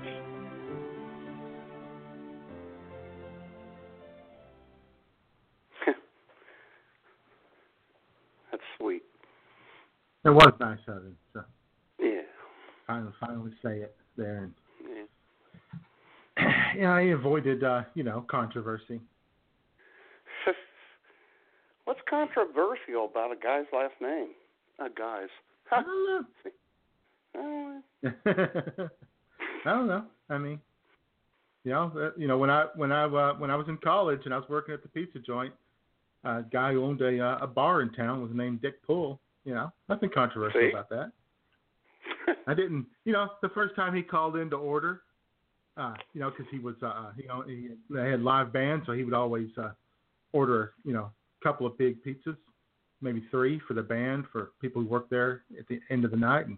That's sweet. It was nice of him. Finally, finally say it there. And yeah. yeah, I avoided, uh, you know, controversy. What's controversial about a guy's last name? A guy's. I don't know. Oh, I don't know. I mean, you know, you know, when I when I uh, when I was in college and I was working at the pizza joint, a guy who owned a uh, a bar in town was named Dick Pool. You know, nothing controversial See? about that. I didn't, you know, the first time he called in to order, uh, you know, because he was, uh, he, owned- he they had live band, so he would always uh, order, you know, a couple of big pizzas, maybe three for the band for people who worked there at the end of the night. And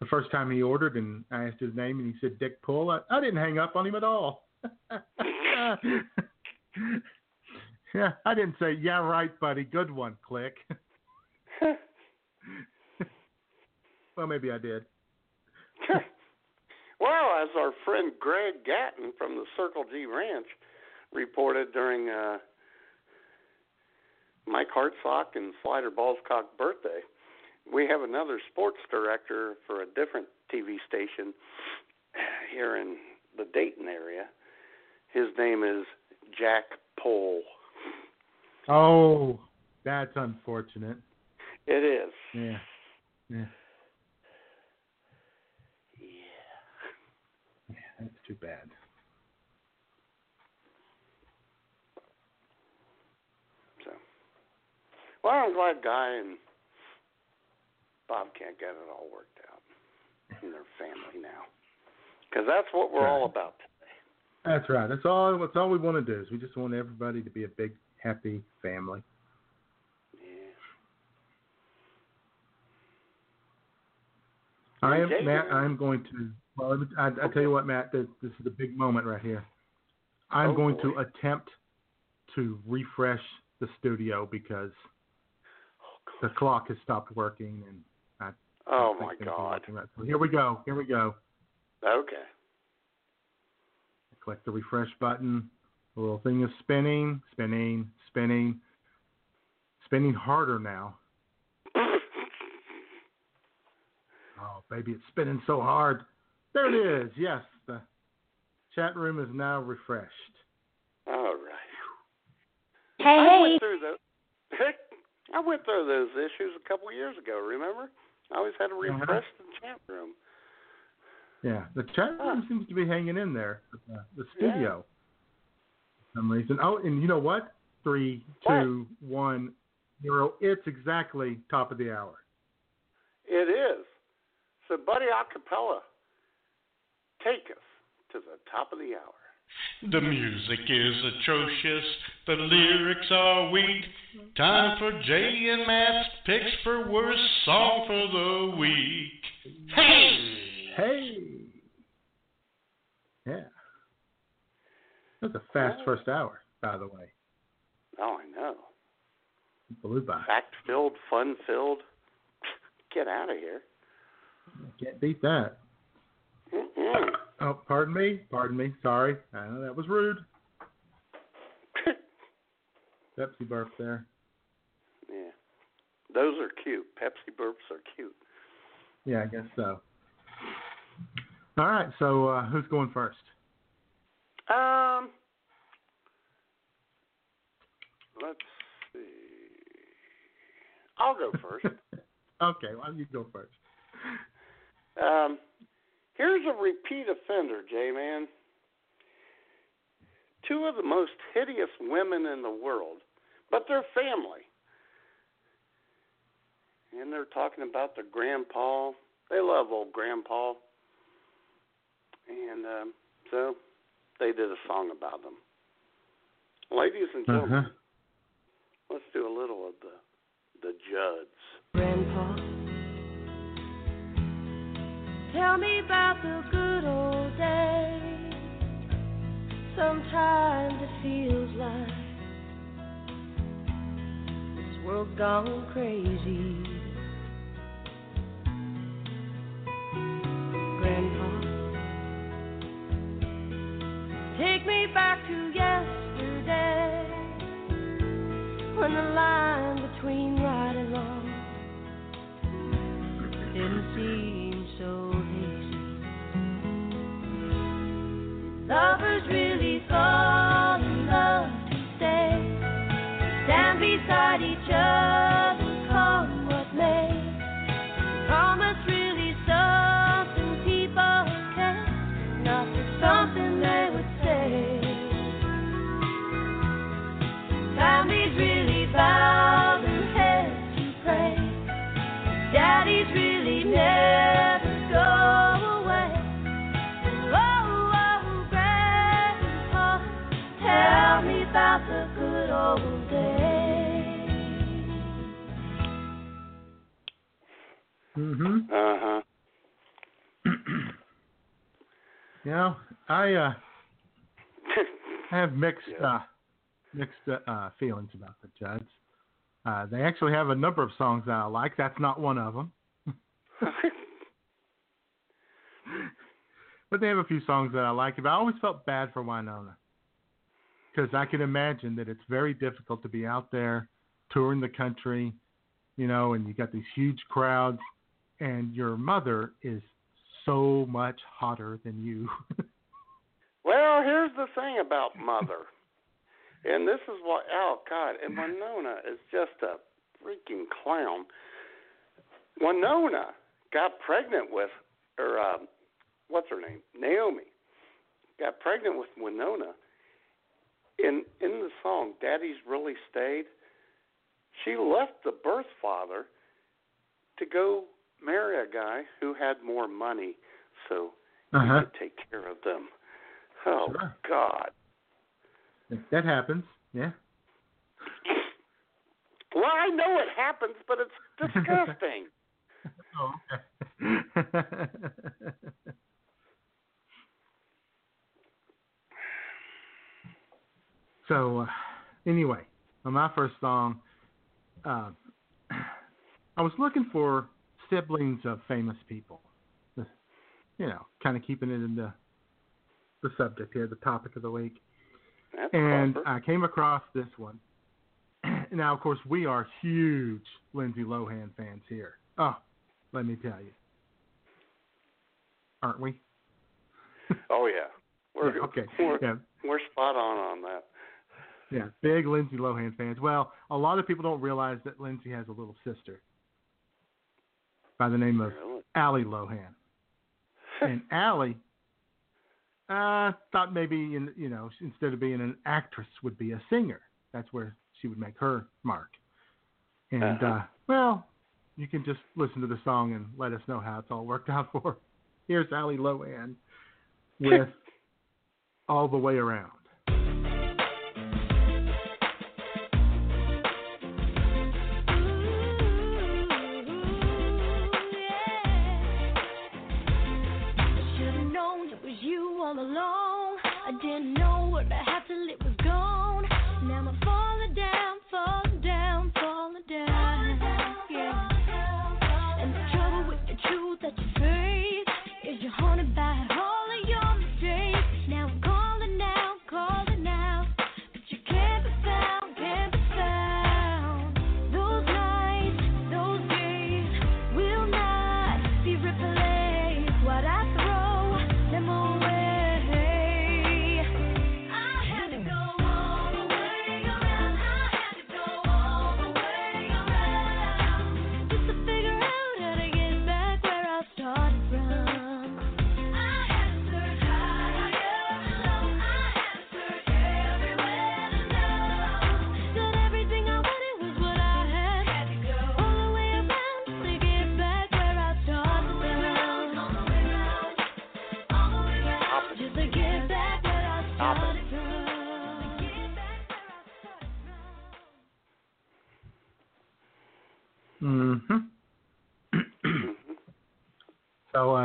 the first time he ordered, and I asked his name, and he said Dick Pull. I, I didn't hang up on him at all. yeah, I didn't say, yeah, right, buddy, good one, click. well, maybe I did. well, as our friend Greg Gatton from the Circle G Ranch reported during uh, Mike Hartsock and Slider Ballscock birthday, we have another sports director for a different TV station here in the Dayton area. His name is Jack Pole. Oh, that's unfortunate. It is. Yeah. Yeah. Yeah, that's too bad. So, well, I'm glad Guy and Bob can't get it all worked out in their family now, because that's what we're all about. Today. That's right. That's all. That's all we want to do. Is we just want everybody to be a big, happy family. I am Matt. I'm going to. Well, I, I tell you what, Matt. This, this is a big moment right here. I'm Oh, going boy. to attempt to refresh the studio because oh, the clock has stopped working, and I. Oh my God. So here we go. Here we go. Okay. Click the refresh button. The little thing is spinning, spinning, spinning, spinning harder now. Oh, baby, it's spinning so hard. There it is. Yes, the chat room is now refreshed. All right. Hey, I went through those. Heck, I went through those issues a couple of years ago. Remember? I always had to Uh-huh. refresh the chat room. Yeah, the chat room seems to be hanging in there. Uh, the studio, for some reason. Oh, and you know what? Three, two, one, zero. It's exactly top of the hour. It is. So, Buddy Acapella, take us to the top of the hour. The music is atrocious, the lyrics are weak. Time for Jay and Matt's picks for worst song for the week. Hey! Hey. Yeah. That's a fast first hour, by the way. Oh, I know. Blew by. Fact filled, fun filled. Get out of here. Can't beat that. Mm-mm. Oh, pardon me. Pardon me. Sorry. I know that was rude. Pepsi burp there. Yeah. Those are cute. Pepsi burps are cute. Yeah, I guess so. All right. So uh, who's going first? Um, let's see. I'll go first. okay, why don't you go first? Um, here's a repeat offender, J Man. Two of the most hideous women in the world, but they're family. And they're talking about their grandpa. They love old grandpa. And um, so they did a song about them. Ladies and gentlemen, Uh-huh. let's do a little of the the Judds. Grandpa, tell me about the good old days. Sometimes it feels like this world's gone crazy. Grandpa, take me back to yesterday when the line between Lovers really fall You know, I uh, I have mixed uh, mixed uh, feelings about the Judds. Uh, they actually have a number of songs that I like. That's not one of them. but they have a few songs that I like. But I always felt bad for Wynonna because I can imagine that it's very difficult to be out there touring the country, you know, and you got these huge crowds, and your mother is so much hotter than you. Well, here's the thing about Mother, and this is what oh God, and Wynonna is just a freaking clown. Wynonna got pregnant with, or um, what's her name, Naomi, got pregnant with Wynonna. In in the song, "Daddy's Really Stayed," she left the birth father to go marry a guy who had more money, so Uh-huh. he could take care of them. Oh Sure. God. that happens. Yeah. Well, I know it happens, but it's disgusting. Oh, so, uh, anyway, on my first song, uh, I was looking for siblings of famous people. You know, kind of keeping it in the the subject here, the topic of the week. That's and clever. I came across this one. now, of course, we are huge Lindsay Lohan fans here. Oh, let me tell you, aren't we? oh yeah, we're Yeah, okay. We're, Yeah. we're spot on on that. Yeah, big Lindsay Lohan fans. Well, a lot of people don't realize that Lindsay has a little sister by the name of Really? Ali Lohan. And Ali uh, thought maybe in, you know instead of being an actress would be a singer. That's where she would make her mark. And Uh-huh. uh, well, you can just listen to the song and let us know how it's all worked out for. her. Here's Ali Lohan with "All the Way Around."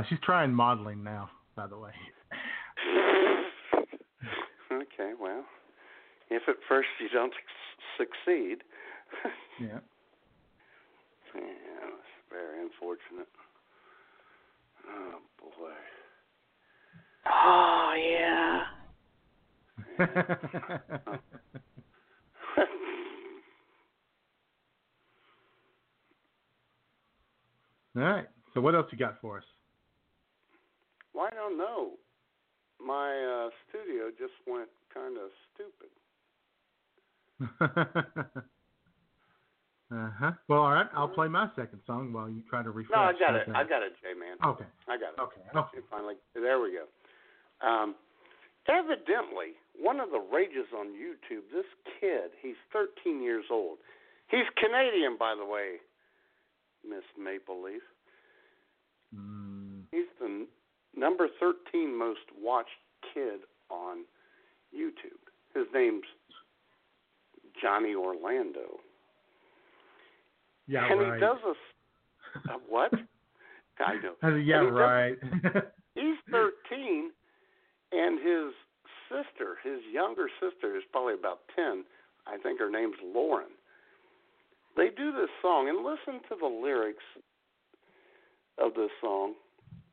She's trying modeling now, by the way. okay, well, if at first you don't succeed, Yeah. yeah, it's very unfortunate. Oh boy. Oh yeah. All right. So what else you got for us? Well, I don't know. My uh, studio just went kind of stupid. uh huh. Well, all right. I'll play my second song while you try to refresh. No, I got it. that. I got it, J man. Okay. I got it. Okay. Okay. Finally, there we go. Um, evidently, one of the rages on YouTube, this kid, he's 13 years old. He's Canadian, by the way, Miss Maple Leaf. Mm, He's the n- number 13 most watched kid on YouTube. His name's Johnny Orlando. yeah. and right. he does a, a what? I know. Yeah. He does- Right. He's 13, and his sister, his younger sister, is probably about 10. I think her name's Lauren. They do this song, and listen to the lyrics of this song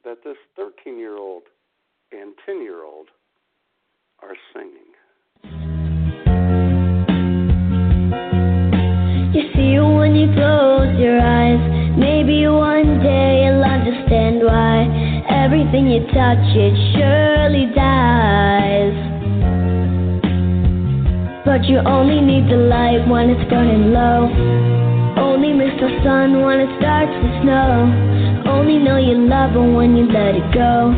that this 13 year old and 10 year old are singing. You see when you close your eyes. Maybe one day you'll understand why everything you touch it surely dies. But you only need the light when it's burning low. Only miss the sun when it starts to snow. Only know you love her when you let it go.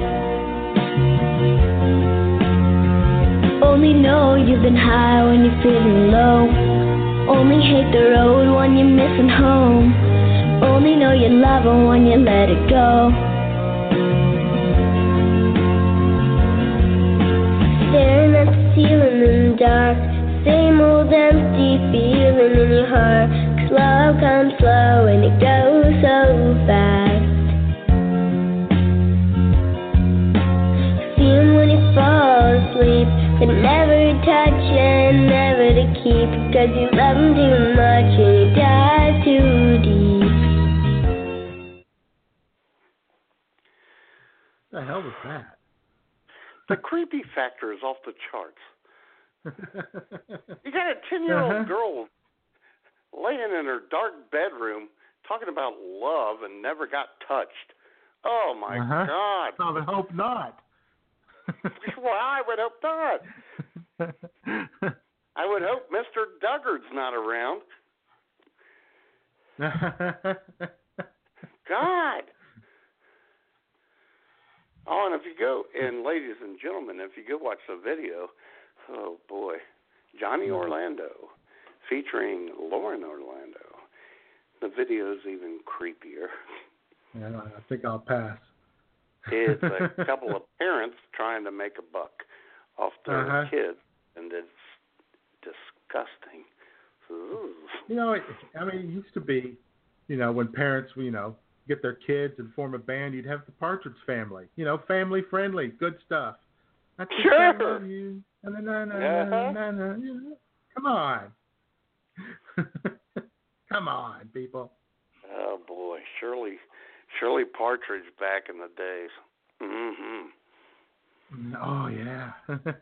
Only know you've been high when you're feeling low. Only hate the road when you're missing home. Only know you love her when you let it go. Staring at the ceiling in the dark. Same old empty feeling in your heart. 'Cause love comes slow and it goes so fast. See him when you fall asleep. But never to touch and never to keep. 'Cause you love him too much and you dive too deep. the hell was that? The creepy factor is off the charts. You got a 10 year old Uh-huh. girl laying in her dark bedroom talking about love and never got touched. Oh my Uh-huh. God. I would hope not. well, I would hope not. I would hope Mr. Duggard's not around. God. Oh, and if you go, and ladies and gentlemen, if you go watch the video, oh boy, Johnny Orlando featuring Lauren Orlando. The video's even creepier. yeah, I think I'll pass. It's like a couple of parents trying to make a buck off their Uh-huh. kids, and it's disgusting. Ooh. You know, it, I mean, it used to be, you know, when parents, you know, get their kids and form a band, you'd have the Partridge Family. You know, family friendly, good stuff. I think I Sure. love you. Na, na, na, na, Uh-huh. na, na, na. Come on. Come on, people. Oh boy, Shirley, Shirley Partridge back in the days. Mm-hmm. Oh yeah.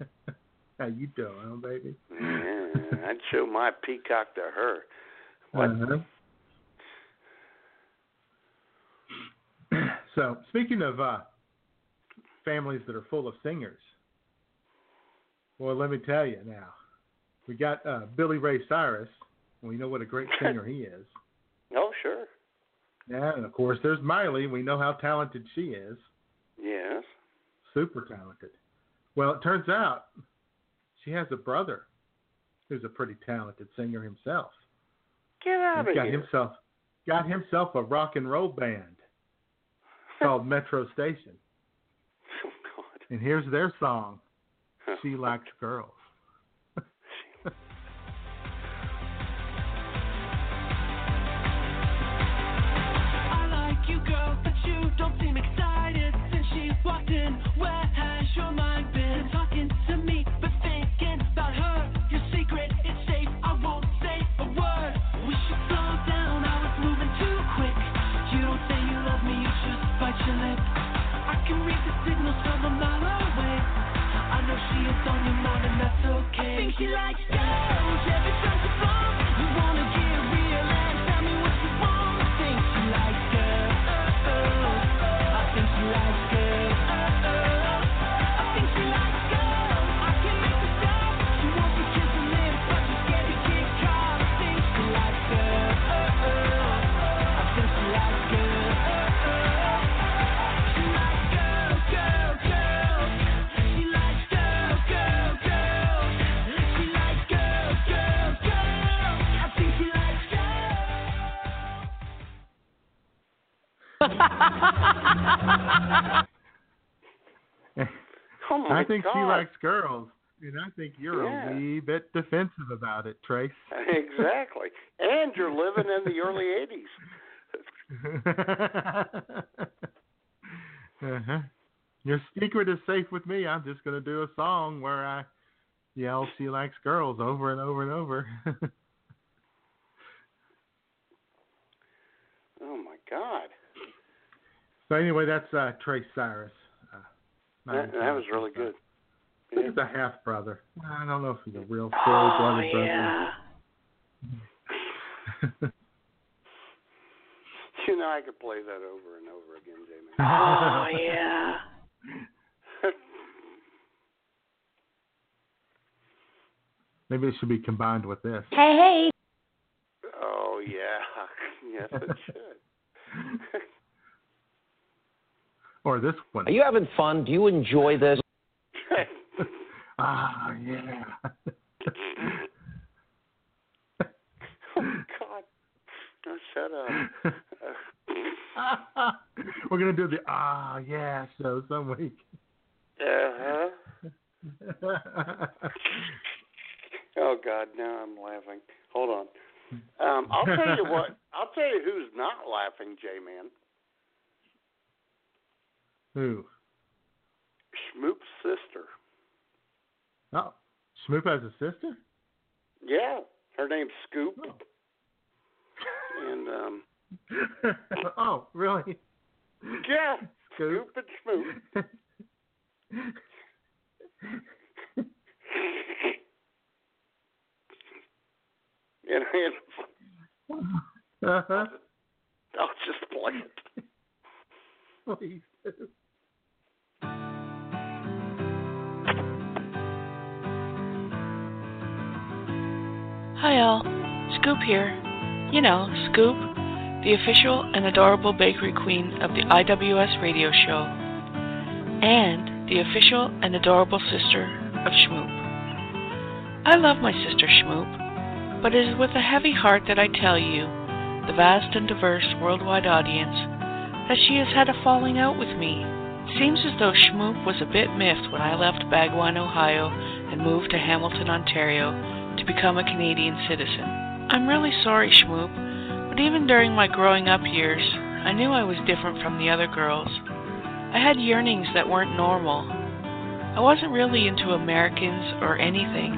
How you doing, baby? Yeah, I'd show my peacock to her. What? Uh-huh. So, speaking of uh, families that are full of singers, well, let me tell you now, we got uh, Billy Ray Cyrus. We know what a great singer he is. Oh sure. Yeah, and of course, there's Miley. We know how talented she is. Yes. Super talented. Well, it turns out she has a brother who's a pretty talented singer himself. Get out He's of got here. himself got himself a rock and roll band called Metro Station. Oh God. And here's their song, She Likes Girls. She likes girls. Every time she Oh my I think she likes girls, and I think you're Yeah. a wee bit defensive about it, Trace. exactly. And you're living in the early 80s. uh-huh. Your secret is safe with me. I'm just going to do a song where I yell "She likes girls" over and over and over. Oh my God. So anyway, that's uh, Trace Cyrus. Uh, That, that was really good. Look at the half brother. I don't know if he's a real full Oh, blooded yeah. brother. You know, I could play that over and over again, Jamie. Oh, yeah. Maybe it should be combined with this. Hey, hey. Oh yeah, yes it should. Or this one. Are you having fun? Do you enjoy this? Ah, yeah. oh God, oh, shut up. We're gonna do the ah yeah show some week. Uh huh. Oh God, now I'm laughing. Hold on. Um, I'll tell you what. I'll tell you who's not laughing, J Man. Who? Schmoop's sister. Oh, Schmoop has a sister. Yeah, her name's Scoop. And um, oh, really? yeah, Scoop. Scoop and Schmoop. And, and Uh-huh. I'll just play it. Please do. Hi, all. Scoop here. You know, Scoop, the official and adorable bakery queen of the IWS radio show, and the official and adorable sister of Schmoop. I love my sister Schmoop, but it is with a heavy heart that I tell you, the vast and diverse worldwide audience, that she has had a falling out with me. Seems as though Schmoop was a bit miffed when I left Bagwan, Ohio, and moved to Hamilton, Ontario, to become a Canadian citizen. I'm really sorry, Schmoop, but even during my growing up years, I knew I was different from the other girls. I had yearnings that weren't normal. I wasn't really into Americans or anything.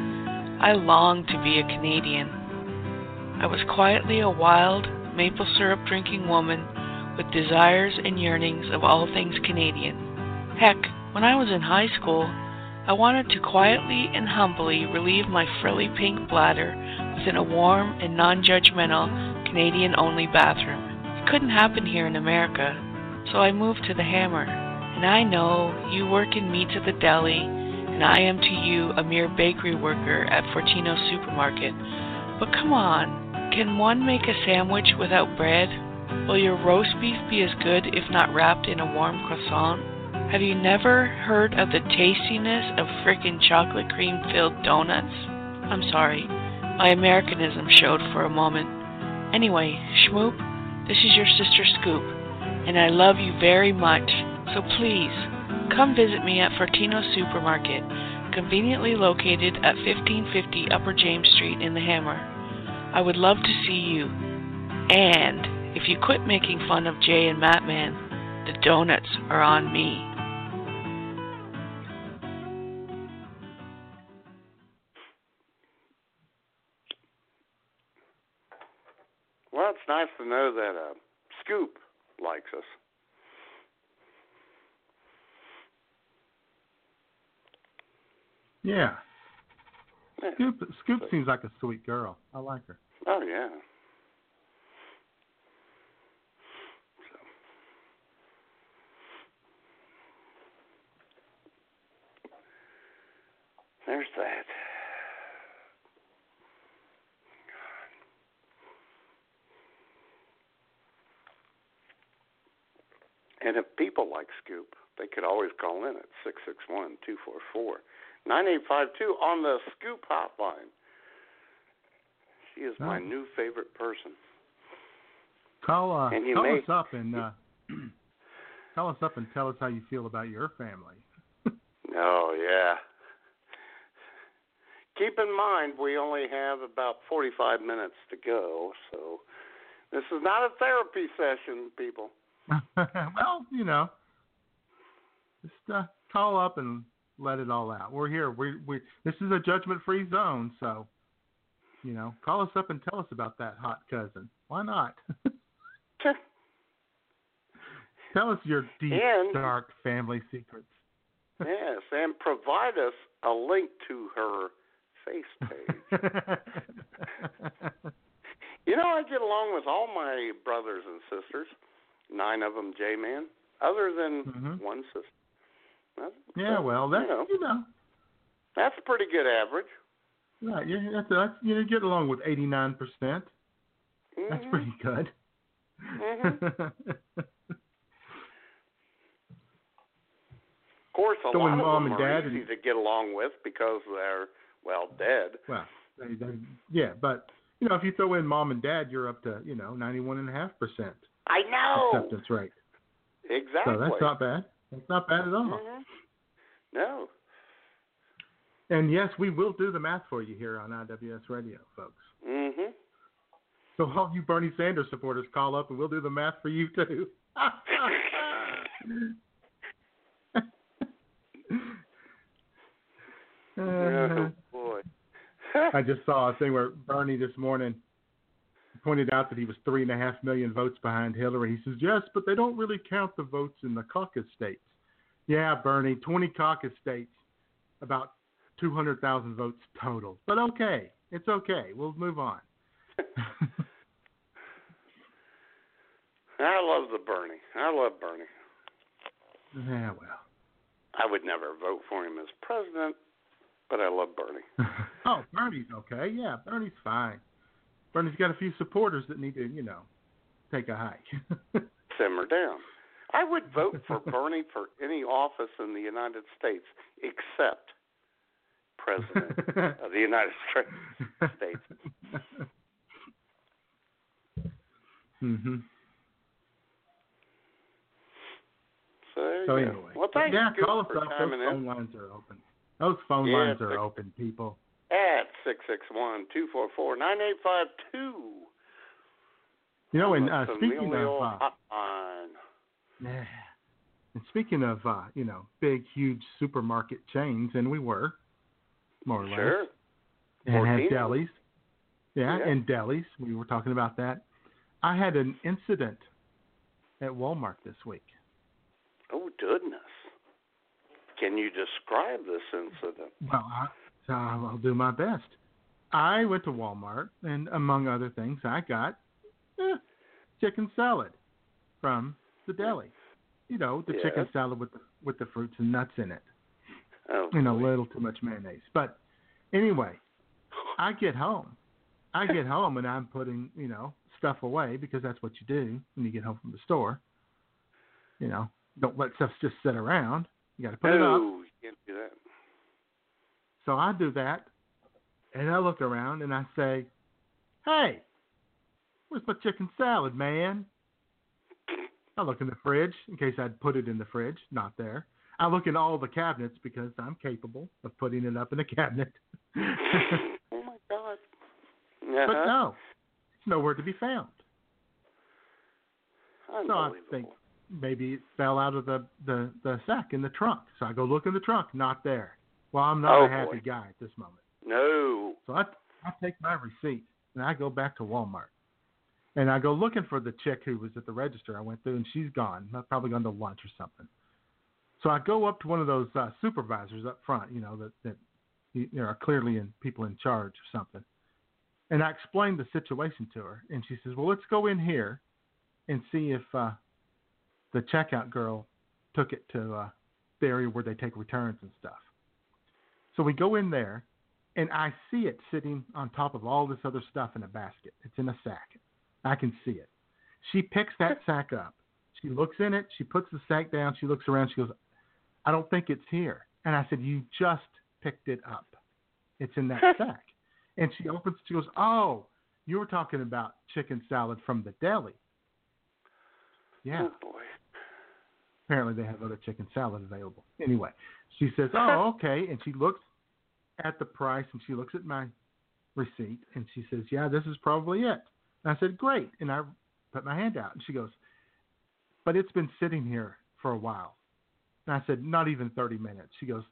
I longed to be a Canadian. I was quietly a wild, maple syrup drinking woman with desires and yearnings of all things Canadian. Heck, when I was in high school, I wanted to quietly and humbly relieve my frilly pink bladder within a warm and non judgmental Canadian only bathroom. It couldn't happen here in America, so I moved to the Hammer. And I know you work in meats at the deli, and I am to you a mere bakery worker at Fortino's supermarket. But come on, can one make a sandwich without bread? Will your roast beef be as good if not wrapped in a warm croissant? Have you never heard of the tastiness of frickin' chocolate cream filled donuts? I'm sorry, my Americanism showed for a moment. Anyway, Schmoop, this is your sister Scoop, and I love you very much, so please, come visit me at Fortino's Supermarket, conveniently located at 1550 Upper James Street in the Hammer. I would love to see you. And if you quit making fun of Jay and Matt Man, the donuts are on me. Well, it's nice to know that uh, Scoop likes us. Yeah. Scoop Scoop seems like a sweet girl. I like her. Oh yeah. So. There's that. And if people like Scoop, they could always call in at six six one two four four nine eight five two on the Scoop hotline. She is my new favorite person. Call uh, call may- us up and uh, call us up and tell us how you feel about your family. Oh yeah. Keep in mind we only have about 45 minutes to go, so this is not a therapy session, people. well, you know, just uh, call up and let it all out. We're here. We we this is a judgment-free zone, so you know, call us up and tell us about that hot cousin. Why not? tell us your deep, And- dark family secrets. yes, and provide us a link to her face page. You know, I get along with all my brothers and sisters, nine of them J-man, other than Mhm. one sister. That- yeah, well, that's you know, you know, that's a pretty good average. right. You that's, that's you know, get along with eighty-nine percent. That's Mhm. pretty good. Mhm. Of course, a So lot of mom them and are dad easy and- to get along with because they're well dead. Well, they, yeah, but you know, if you throw in mom and dad, you're up to you know ninety-one and a half percent I know acceptance rate. exactly. So that's not bad. That's not bad at all. Mhm. No, And yes, we will do the math for you here on IWS Radio, folks. Mm-hmm. So all you Bernie Sanders supporters, call up and we'll do the math for you too. boy. I just saw a thing where Bernie this morning pointed out that he was three and a half million votes behind Hillary. He says, yes, but they don't really count the votes in the caucus states. Yeah, Bernie, 20 caucus states, about 200,000 votes total. But okay, it's okay. We'll move on. I love the Bernie. I love Bernie. yeah, well. I would never vote for him as president, but I love Bernie. oh, Bernie's okay. Yeah, Bernie's fine. Bernie's got a few supporters that need to, you know, take a hike. Simmer down. I would vote for Bernie for any office in the United States except president of the United States. mhm. So, So you anyway, well, thanks, yeah, Scoop, call us up. Those phone lines are open. Those phone Yeah, lines are six- open, people. at six six one two four four nine eight five two. You know, and uh, speaking of uh, yeah, and speaking of uh, you know, big, huge supermarket chains, and we were more or less, Sure. and had delis. Yeah, Yeah. and delis. We were talking about that. I had an incident at Walmart this week. Oh goodness. Can you describe this incident? Well, I, so I'll do my best. I went to Walmart, and among other things, I got eh, chicken salad from the deli. You know, the chicken salad with the, with the fruits and nuts in it, Oh, and a little too much mayonnaise. But anyway, I get home. I get home, and I'm putting you know stuff away because that's what you do when you get home from the store. You know, don't let stuff just sit around. You got to put it up. no, you can't do that. So I do that, and I look around and I say, "Hey, where's my chicken salad, man?" I look in the fridge in case I'd put it in the fridge. Not there. I look in all the cabinets because I'm capable of putting it up in a cabinet. Oh my God. Uh-huh. But no, it's nowhere to be found. So I think maybe it fell out of the, the, the sack in the trunk. So I go look in the trunk, not there. Well, I'm not Oh, a happy boy. guy at this moment. No. So I, I take my receipt and I go back to Walmart. And I go looking for the chick who was at the register. I went through and she's gone. I've probably gone to lunch or something. So I go up to one of those uh, supervisors up front, you know, that, that you know, are clearly in people in charge of something. And I explained the situation to her, and she says, "Well, let's go in here and see if uh, the checkout girl took it to uh, the area where they take returns and stuff." So we go in there, and I see it sitting on top of all this other stuff in a basket. It's in a sack. I can see it. She picks that sack up. She looks in it. She puts the sack down. She looks around. She goes, I don't think it's here. And I said, You just picked it up. It's in that sack. And she opens, she goes, Oh, you were talking about chicken salad from the deli. Yeah. Oh boy. Apparently they have other chicken salad available. Anyway, she says, Oh, okay. And she looks at the price and she looks at my receipt and she says, Yeah, this is probably it. And I said, Great. And I put my hand out and she goes, But it's been sitting here for a while. And I said, Not even 30 minutes. She goes,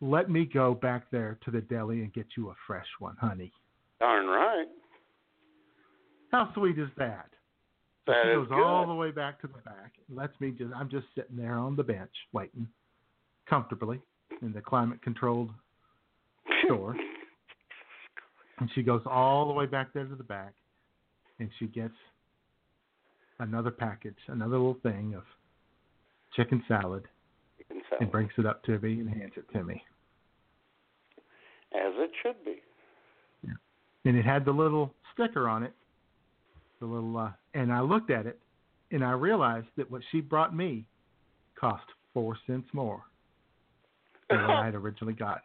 Let me go back there to the deli and get you a fresh one, honey. Darn right. How sweet is that? That she goes good. all the way back to the back and lets me just I'm just sitting there on the bench waiting comfortably in the climate controlled store. and she goes all the way back there to the back and she gets another package, another little thing of chicken salad Chicken salad. and brings it up to me and hands it to me. As it should be. And it had the little sticker on it. The little uh and I looked at it and I realized that what she brought me cost four cents more than what I had originally gotten.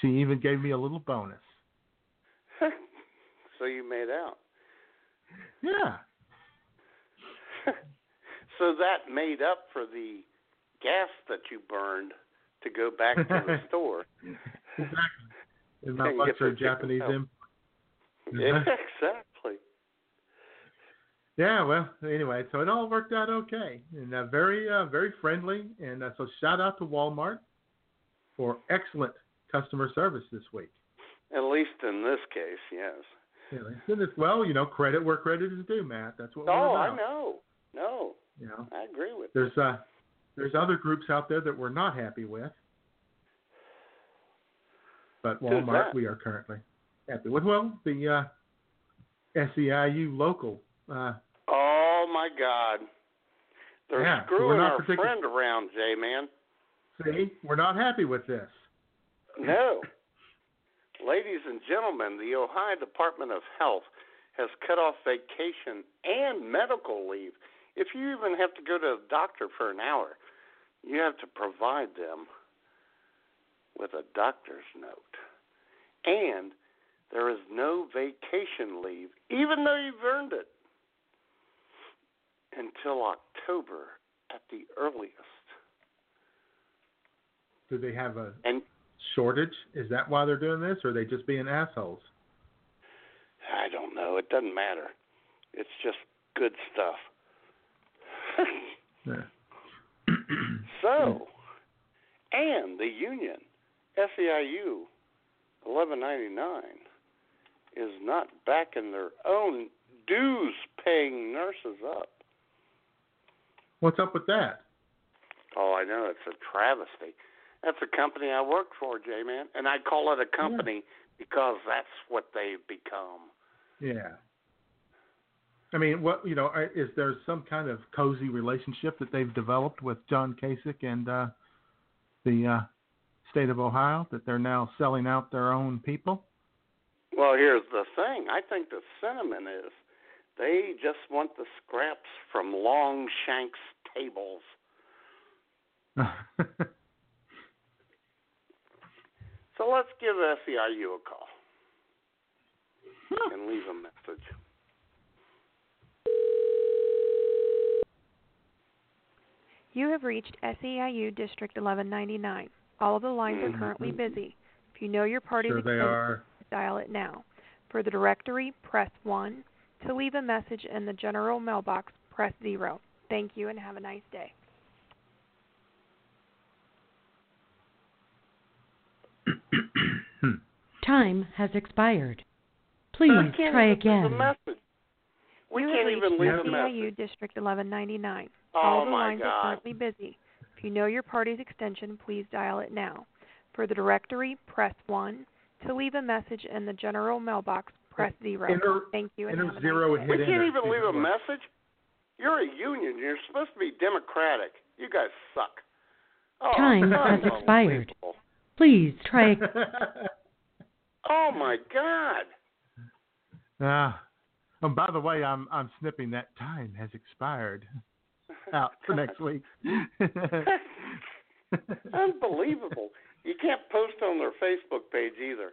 She even gave me a little bonus. so you made out. Yeah. So that made up for the gas that you burned to go back to the store. Exactly. And not much for Japanese import. Exactly. Yeah, well, anyway, so it all worked out okay, and uh, very, uh, very friendly. And uh, so, shout out to Walmart for excellent customer service this week. At least in this case, yes. Yeah, this well. You know, credit where credit is due, Matt. That's what we're Oh. I know. No, You know, I agree with there's uh, there's other groups out there that we're not happy with, but Walmart we are currently happy with. Well, the uh, SEIU local. Uh, Oh my God. They're Yeah, screwing our particu- friend around, J man. see, we're not happy with this. No. Ladies and gentlemen, the Ohio Department of Health has cut off vacation and medical leave. If you even have to go to the doctor for an hour, you have to provide them with a doctor's note. And there is no vacation leave, even though you've earned it, until October at the earliest. Do they have a And shortage? Is that why they're doing this, or are they just being assholes? I don't know. It doesn't matter. It's just good stuff. Yeah. so, and the union, SEIU 1199, is not backing their own dues paying nurses up. What's up with that? Oh, I know. It's a travesty. That's a company I work for, J Man. And I call it a company because that's what they've become. Yeah. I mean, what you know, is there some kind of cozy relationship that they've developed with John Kasich and uh, the uh, state of Ohio that they're now selling out their own people? Well, here's the thing. I think the sentiment is they just want the scraps from Longshank's tables. So let's give SEIU a call and leave a message. You have reached SEIU District 1199. All of the lines are mm-hmm. currently busy. If you know your party's Sure they extension, are. dial it now. For the directory, press 1. To leave a message in the general mailbox, press 0. Thank you and have a nice day. Time has expired. I Please can't try leave again. a message. We you can't have even reached leave a SEIU message. District 1199. Oh, All the my lines God. are currently busy. If you know your party's extension, please dial it now. For the directory, press 1. To leave a message in the general mailbox, press zero. Enter- Thank you and enter zero nice and day. We can't enter. even leave a message. You're a union. You're supposed to be democratic. You guys suck. Oh, Time has expired. Please try. Oh my God. Ah. and by the way, I'm I'm snipping that time has expired out for next week. Unbelievable. You can't post on their Facebook page either.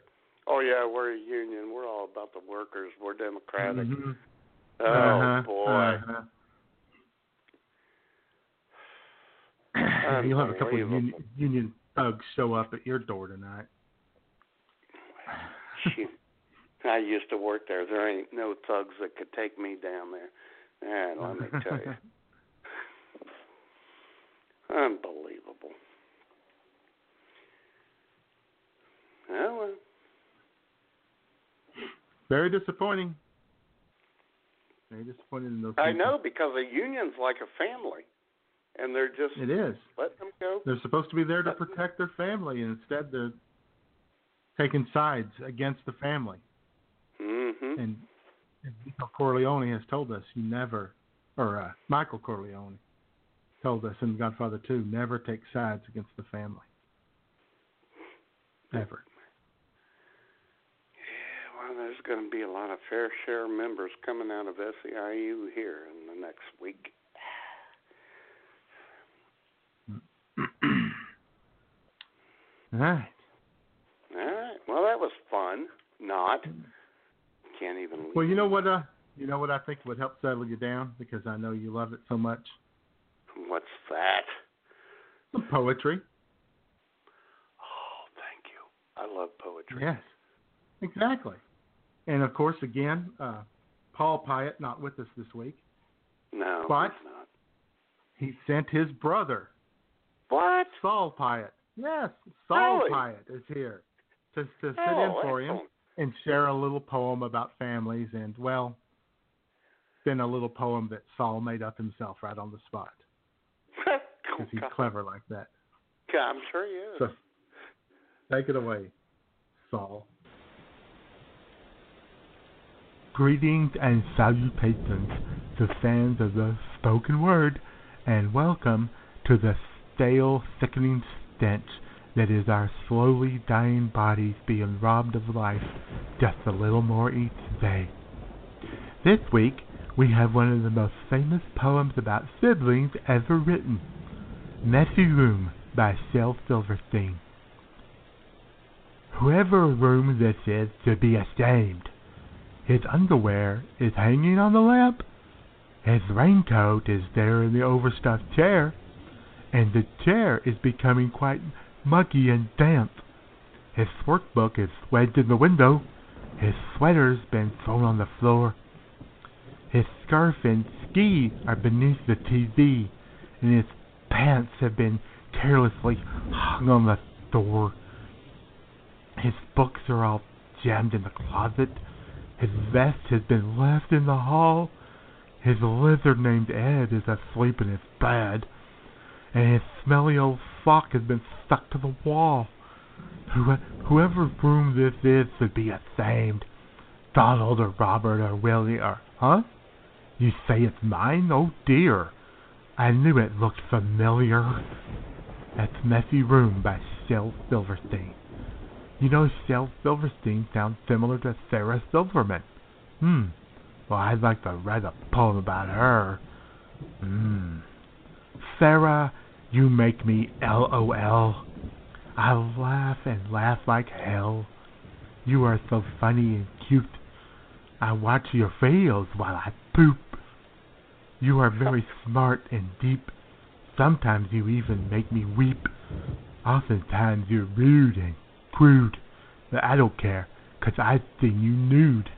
Oh yeah, we're a union. We're all about the workers. We're democratic. Mhm. Oh Uh-huh, boy. uh-huh. You'll have a couple of union, union thugs show up at your door tonight. I used to work there. There ain't no thugs that could take me down there. And let me tell you. Unbelievable. Oh, well. Very disappointing. Very disappointed in those. I know because a union's like a family, and they're just It is. letting them go. They're supposed to be there to protect their family, and instead they're taking sides against the family. Mm-hmm. And, and Vito Corleone has told us he never, or uh, Michael Corleone told us in Godfather 2, never take sides against the family. Ever. There's going to be a lot of fair share members coming out of SEIU here in the next week. All right. All right. Well, that was fun. Not. Can't even. Well, you know what? Uh, you know what I think would help settle you down because I know you love it so much. What's that? Some poetry. Oh, thank you. I love poetry. Yes. Exactly. And of course, again, uh, Paul Pyatt not with us this week. No, But he sent his brother, What? Saul Pyatt. Yes, Saul Really? Pyatt is here to to sit Oh, in for him and share a little poem about families and well, then a little poem that Saul made up himself right on the spot because he's clever like that. Yeah, I'm sure he is. So take it away, Saul. Greetings and salutations to fans of the spoken word, and welcome to the stale, sickening stench that is our slowly dying bodies being robbed of life just a little more each day. This week, we have one of the most famous poems about siblings ever written Messy Room by Shel Silverstein. Whoever room this is should be ashamed. His underwear is hanging on the lamp. His raincoat is there in the overstuffed chair, and the chair is becoming quite muggy and damp. His workbook is wedged in the window. His sweater's been thrown on the floor. His scarf and ski are beneath the TV, and his pants have been carelessly hung on the door. His books are all jammed in the closet. His vest has been left in the hall. His lizard named Ed is asleep in his bed. And his smelly old sock has been stuck to the wall. Who, whoever room this is should be ashamed. Donald or Robert or Willie or, huh? You say it's mine? Oh dear. I knew it looked familiar. That's Messy Room by Shel Silverstein. You know, Shel Silverstein sounds similar to Sarah Silverman. Hmm. Well, I'd like to write a poem about her. Hmm. Sarah, you make me LOL. I laugh and laugh like hell. You are so funny and cute. I watch your videos while I poop. You are very smart and deep. Sometimes you even make me weep. Oftentimes you're rude and crude, but I don't care, 'cause I've seen you nude.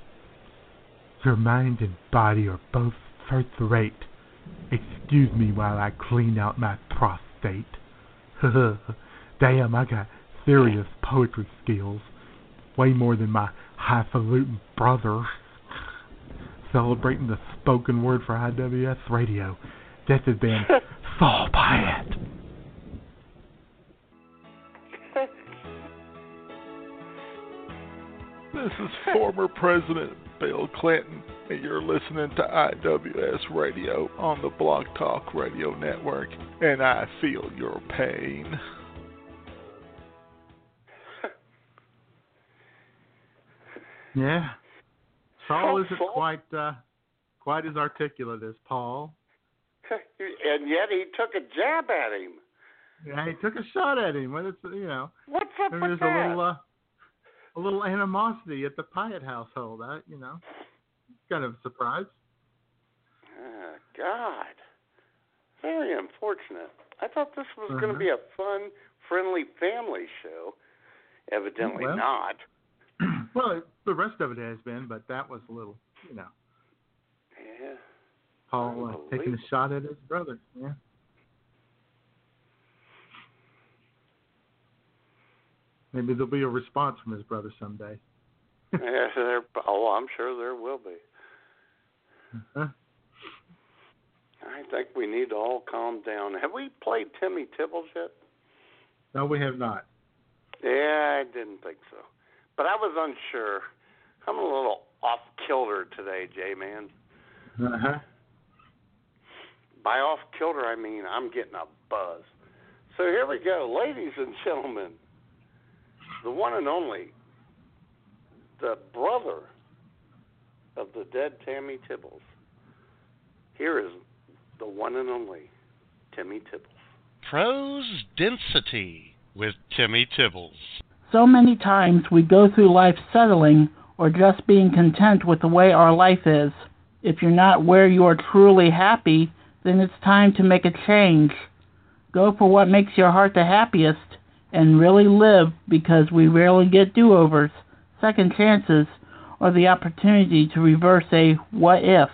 Your mind and body are both first rate. Excuse me while I clean out my prostate. Damn, I got serious poetry skills. Way more than my highfalutin brother. Celebrating the spoken word for IWS Radio. This has been Saul Pyatt. This is former President Bill Clinton, and you're listening to IWS Radio on the Blog Talk Radio Network, and I feel your pain. yeah. Saul isn't quite uh, quite as articulate as Paul. and yet he took a jab at him. Yeah, he took a shot at him. But it's you know, What's up there's with a that? little uh, a little animosity at the Pyatt household. I, you know, kind of a surprise. Ah, God, very unfortunate. I thought this was going Uh-huh. to be a fun, friendly family show. Evidently Well. not. well, the rest of it has been, but that was a little, you know, Yeah. Paul uh, taking a shot at his brother. Yeah. Maybe there'll be a response from his brother someday. yeah there, oh, I'm sure there will be. Huh? I think we need to all calm down. Have we played Timmy Tibbles yet? No, we have not. Yeah, I didn't think so. But I was unsure. I'm a little off kilter today, J man. Uh huh. By off kilter, I mean I'm getting a buzz. So here we go, ladies and gentlemen. The one and only, the brother of the dead Tammy Tibbles. Here is the one and only Timmy Tibbles. Prose density with Timmy Tibbles. So many times we go through life settling or just being content with the way our life is. If you're not where you are truly happy, then it's time to make a change. Go for what makes your heart the happiest and really live because we rarely get do overs, second chances, or the opportunity to reverse a what if.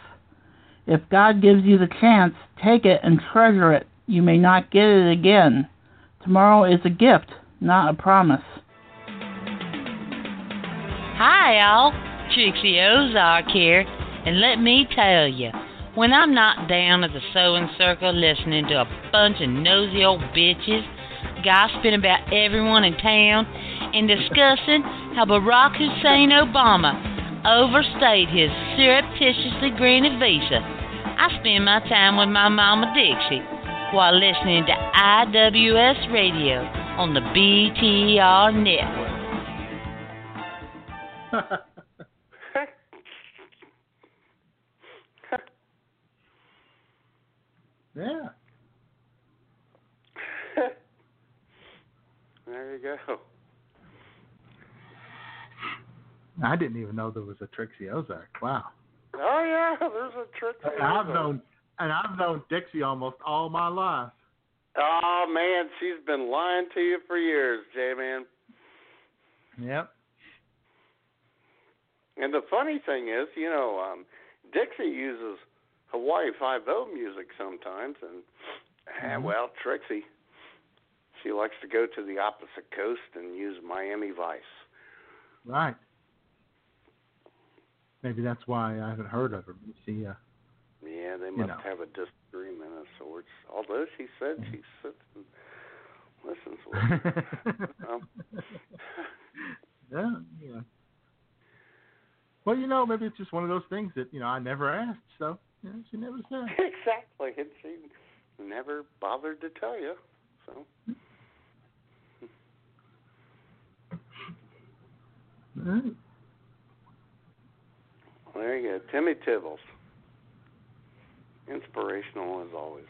If God gives you the chance, take it and treasure it. You may not get it again. Tomorrow is a gift, not a promise. Hi, all. Trixie Ozark here, and let me tell you, when I'm not down at the sewing circle listening to a bunch of nosy old bitches gossiping about everyone in town and discussing how Barack Hussein Obama overstayed his surreptitiously granted visa, I spend my time with my mama Dixie while listening to IWS Radio on the BTR network. yeah. There you go. I didn't even know there was a Trixie Ozark. Wow. Oh yeah, there's a Trixie. I've known and I've known Dixie almost all my life. Oh man, she's been lying to you for years, J man. Yep. And the funny thing is, you know, um, Dixie uses Hawaii Five O music sometimes, and ah, Mhm. well, Trixie, she likes to go to the opposite coast and use Miami Vice. Right. Maybe that's why I haven't heard of her. You see, uh, Yeah, they You must know. have a disagreement of sorts. Although she said she sits and listens with her. um, yeah, yeah. Well, you know, maybe it's just one of those things that you know I never asked, so you know, she never said. exactly, and she never bothered to tell you. So All right. there you go, Timmy Tibbles. Inspirational as always.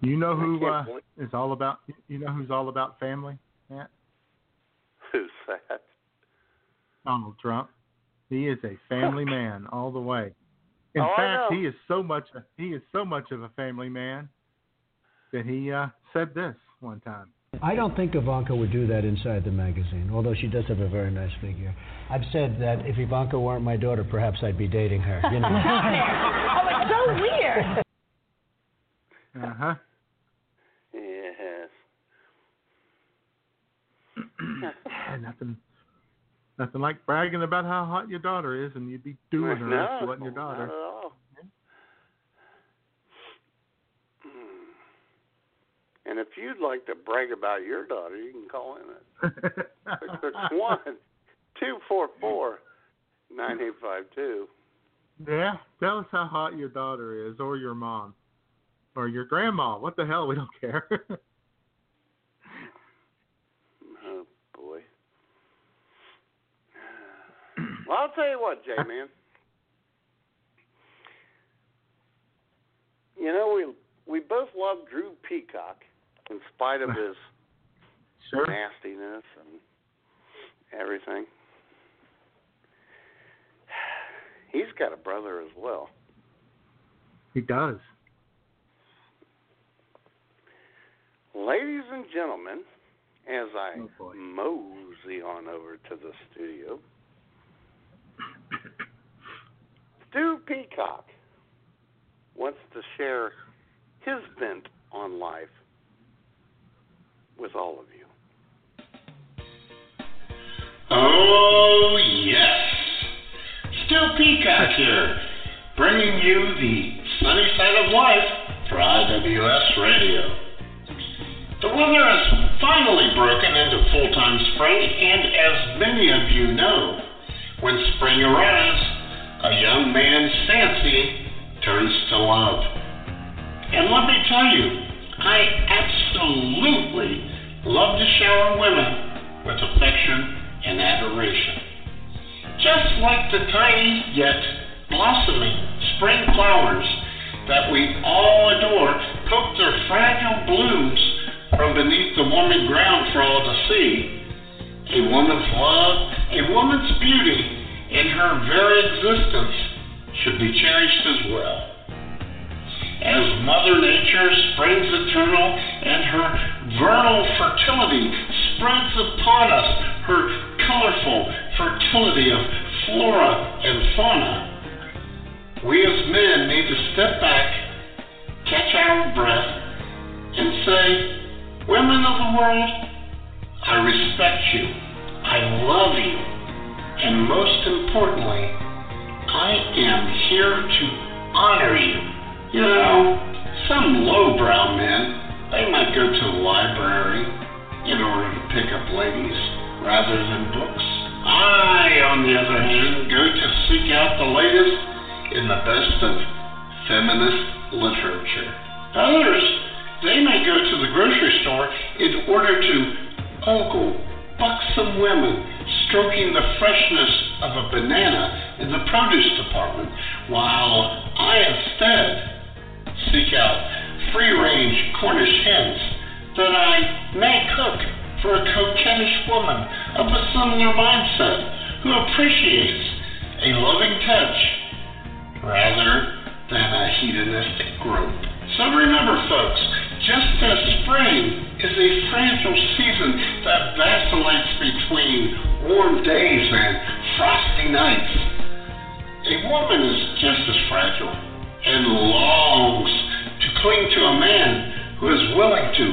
You know I who uh, is all about? You know who's all about family? Matt? Who's that? Donald Trump. He is a family man all the way. In Oh, I fact, he is so much he is so much of a family man that he uh, said this one time. I don't think Ivanka would do that inside the magazine, although she does have a very nice figure. I've said that if Ivanka weren't my daughter, perhaps I'd be dating her. You know. oh, it's so weird. Uh huh. Yes. nothing, nothing like bragging about how hot your daughter is, and you'd be doing her no, if she wasn't your daughter. Not at all. And if you'd like to brag about your daughter, you can call in at six six one two four four nine eight five two. Yeah, tell us how hot your daughter is, or your mom, or your grandma. What the hell? We don't care. Oh boy. Well, I'll tell you what, Jay man. You know we we both love Drew Peacock in spite of his sure. nastiness and everything. He's got a brother as well. He does. Ladies and gentlemen, as I Oh, mosey on over to the studio, Stu Peacock wants to share his bent on life with all of you. Oh, yes. Stu Peacock here, bringing you the sunny side of life for IWS Radio. The weather has finally broken into full time spring, and as many of you know, when spring arrives, a young man's fancy turns to love. And let me tell you, I absolutely love to shower women with affection and adoration. Just like the tiny yet blossoming spring flowers that we all adore poke their fragile blooms from beneath the warming ground for all to see, a woman's love, a woman's beauty, in her very existence should be cherished as well. As Mother Nature springs eternal and her vernal fertility spreads upon us her colorful fertility of flora and fauna, we as men need to step back, catch our breath, and say, Women of the world, I respect you, I love you, and most importantly, I am here to honor you. You know, some lowbrow men, they might go to the library in order to pick up ladies rather than books. I, on the other hand, go to seek out the latest in the best of feminist literature. Others, they may go to the grocery store in order to ogle buxom women stroking the freshness of a banana in the produce department, while I instead seek out free range Cornish hens that I may cook for a coquettish woman of a similar mindset who appreciates a loving touch rather than a hedonistic grope. So remember, folks, just as spring is a fragile season that vacillates between warm days and frosty nights, a woman is just as fragile and longs to cling to a man who is willing to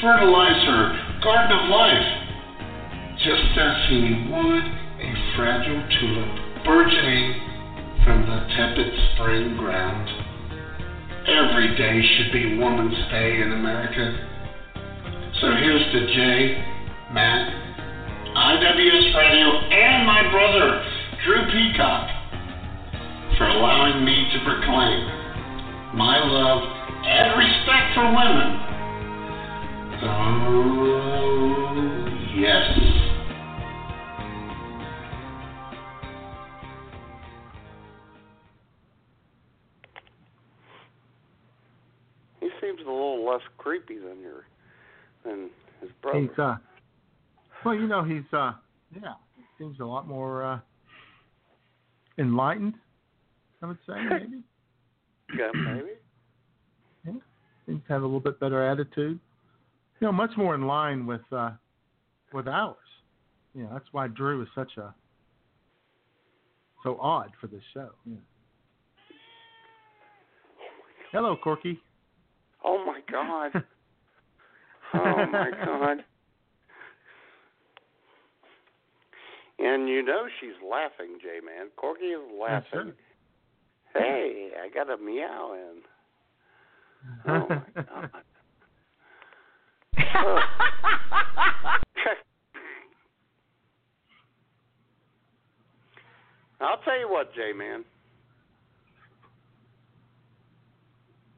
fertilize her garden of life, just as he would a fragile tulip burgeoning from the tepid spring ground. Every day should be Woman's Day in America. So here's to Jay, Matt, IWS Radio, and my brother, Drew Peacock, for allowing me to proclaim my love and respect for women. Oh, yes. He seems a little less creepy than your than his brother. He's uh, well, you know, he's uh, yeah, he seems a lot more uh, enlightened. I would say maybe. yeah, maybe. Yeah, seems to have a little bit better attitude. You know, much more in line with uh, with ours. You know, that's why Drew is such a so odd for this show. Yeah. Hello, Corky. Oh my God. oh my God. And you know she's laughing, J Man. Corky is laughing. Hey, I got a meow in. Oh my God. I'll tell you what, J Man.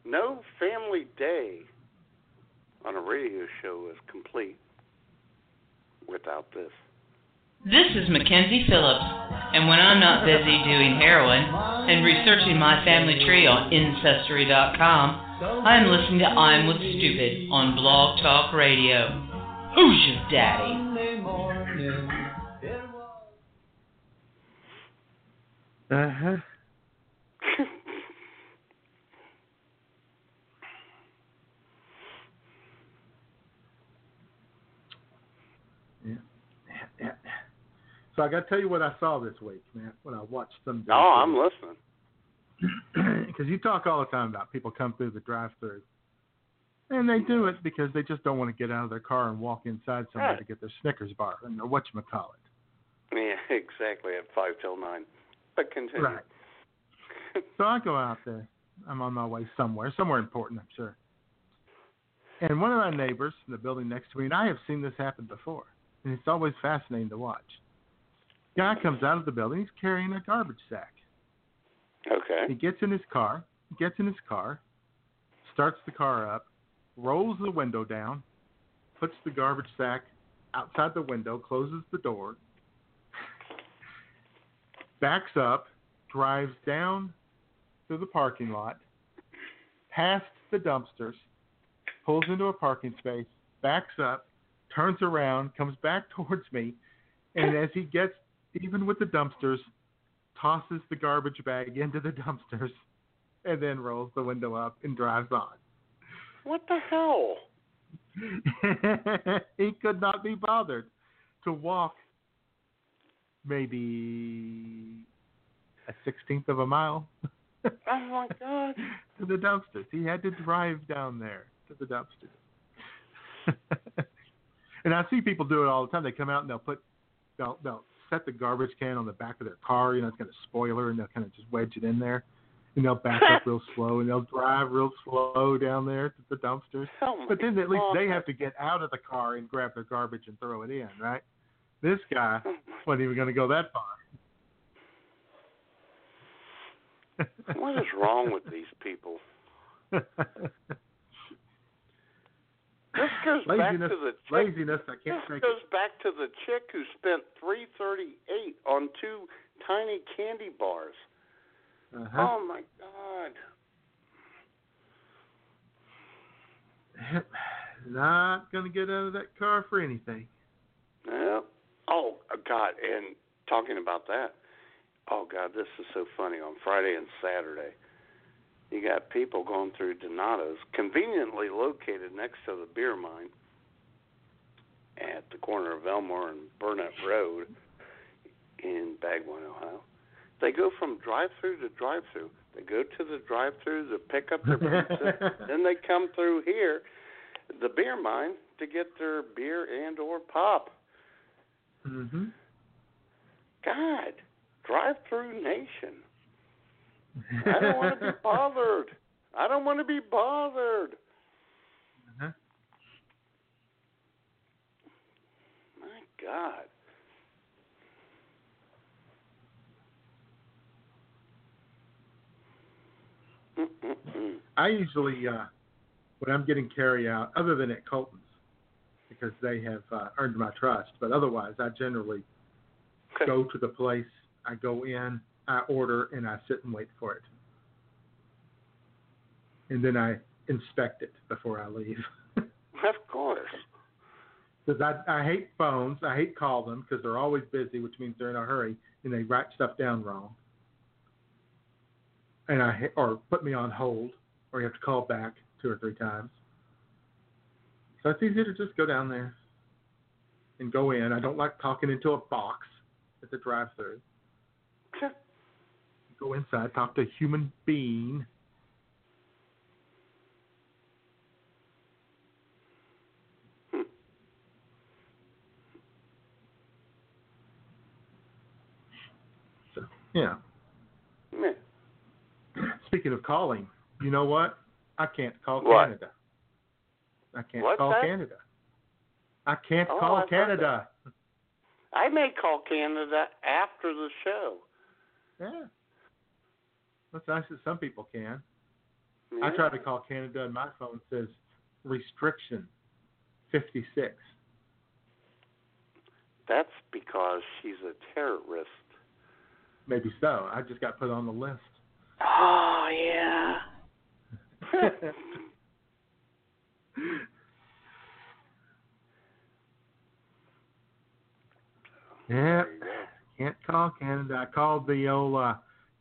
No family day on a radio show is complete without this. This is Mackenzie Phillips, and when I'm not busy doing heroin and researching my family tree on Ancestry.com, I'm listening to I'm with Stupid on Blog Talk Radio. Who's your daddy? Uh huh. yeah. yeah. So I got to tell you what I saw this week, man. When I watched some. Oh, I'm listening. Because you talk all the time about people come through the drive-through, and they do it because they just don't want to get out of their car and walk inside somewhere to get their Snickers bar and their whatchamacallit. Yeah, exactly at five till nine. But continue. Right. so I go out there. I'm on my way somewhere, somewhere important, I'm sure. And one of my neighbors in the building next to me, and I have seen this happen before, and it's always fascinating to watch. Guy comes out of the building, he's carrying a garbage sack. Okay. He gets in his car, gets in his car, starts the car up, rolls the window down, puts the garbage sack outside the window, closes the door, backs up, drives down through the parking lot, past the dumpsters, pulls into a parking space, backs up, turns around, comes back towards me, and as he gets even with the dumpsters, tosses the garbage bag into the dumpsters, and then rolls the window up and drives on. What the hell? he could not be bothered to walk maybe a sixteenth of a mile Oh my God. to the dumpsters. He had to drive down there to the dumpsters. and I see people do it all the time. They come out and they'll put they'll they'll set the garbage can on the back of their car. You know, it's got a spoiler, and they'll kind of just wedge it in there. And they'll back up real slow, and they'll drive real slow down there to the dumpsters. Oh but then at least God. they have to get out of the car and grab their garbage and throw it in, right? This guy oh wasn't even going to go that far. What is wrong with these people? This goes back laziness, to the chick. laziness. I can't This goes back to the chick who spent three thirty eight on two tiny candy bars. Uh-huh. Oh my god! Not going to get out of that car for anything. Yeah. Oh God! And talking about that, oh God, this is so funny. On Friday and Saturday, you got people going through Donato's, conveniently located next to the beer mine at the corner of Elmore and Burnett Road in Bagwine, Ohio. They go from drive-through to drive-through. They go to the drive-through to pick up their pizza, then they come through here, the beer mine, to get their beer and or pop. hmm God, drive-through nation. I don't want to be bothered. I don't want to be bothered. Uh-huh. My God. I usually, uh, when I'm getting carry out, other than at Colton's, because they have uh, earned my trust, but otherwise, I generally go to the place, I go in, I order, and I sit and wait for it. And then I inspect it before I leave. Of course. Because I, I hate phones. I hate call them because they're always busy, which means they're in a hurry and they write stuff down wrong. And I or put me on hold, or you have to call back two or three times. So it's easier to just go down there and go in. I don't like talking into a box at the drive-through. Go inside, talk to a human being. So, yeah. Meh. Speaking of calling, you know what? I can't call What? Canada. I can't What's call that? Canada. I can't Oh, call I've Canada. I may call Canada after the show. Yeah. That's nice that some people can. I tried to call Canada and my phone says restriction 56. That's because she's a terrorist. Maybe so. I just got put on the list. Oh yeah. yeah. Can't call Canada. I called the old uh,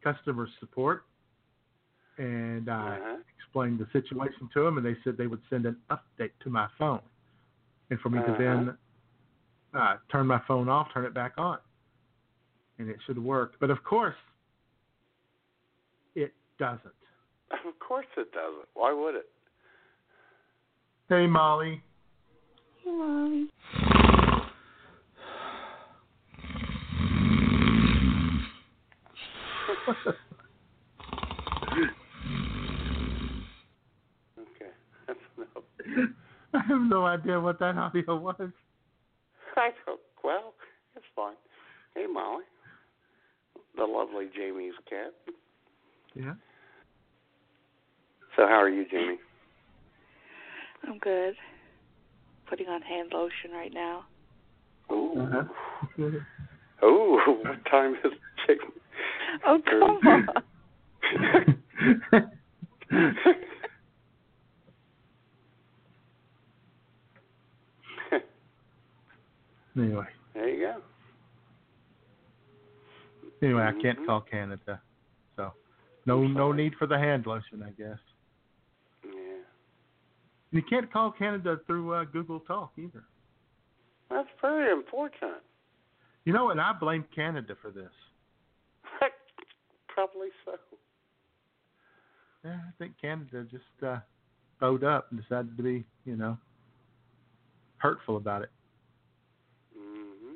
customer support and I Uh-huh. explained the situation to them, and they said they would send an update to my phone, and for me to Uh-huh. then uh, turn my phone off, turn it back on, and it should work. But of course, it doesn't. Of course it doesn't. Why would it? Hey, Molly. Hey, mommy. Okay. That's no. I have no idea what that audio was. I don't. Well, it's fine. Hey, Molly. The lovely Jamie's cat. Yeah. So, how are you, Jamie? I'm good. Putting on hand lotion right now. Ooh. Uh-huh. Oh, what time is it, Jamie? Oh come on. anyway, there you go. anyway, I Mm-hmm. can't call Canada, so no no need for the hand lotion, I guess. Yeah. You can't call Canada through uh, Google Talk either. That's very unfortunate. You know, and I blame Canada for this. Probably so. Yeah, I think Canada just uh, bowed up and decided to be, you know, hurtful about it. hmm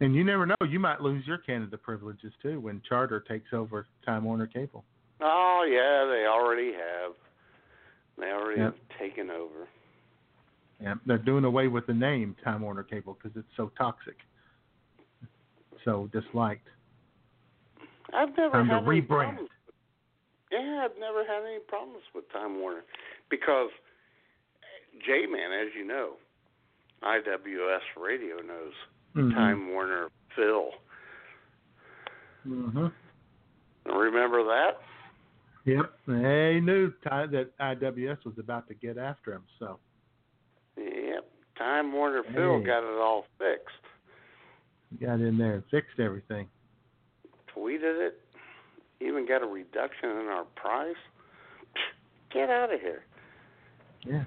And you never know, you might lose your Canada privileges too when Charter takes over Time Warner Cable. Oh yeah, they already have. They already Yep. have taken over. Yeah, they're doing away with the name Time Warner Cable because it's so toxic, so disliked. I've never Time to had any rebrand. problems. Yeah, I've never had any problems with Time Warner because J-Man, as you know, IWS Radio knows Mhm. Time Warner Phil. Mm-hmm. Remember that? Yep, they knew that IWS was about to get after him, so. Time Warner Phil got it all fixed. he got in there and fixed everything. Tweeted it. Even got a reduction in our price. Get out of here. Yeah.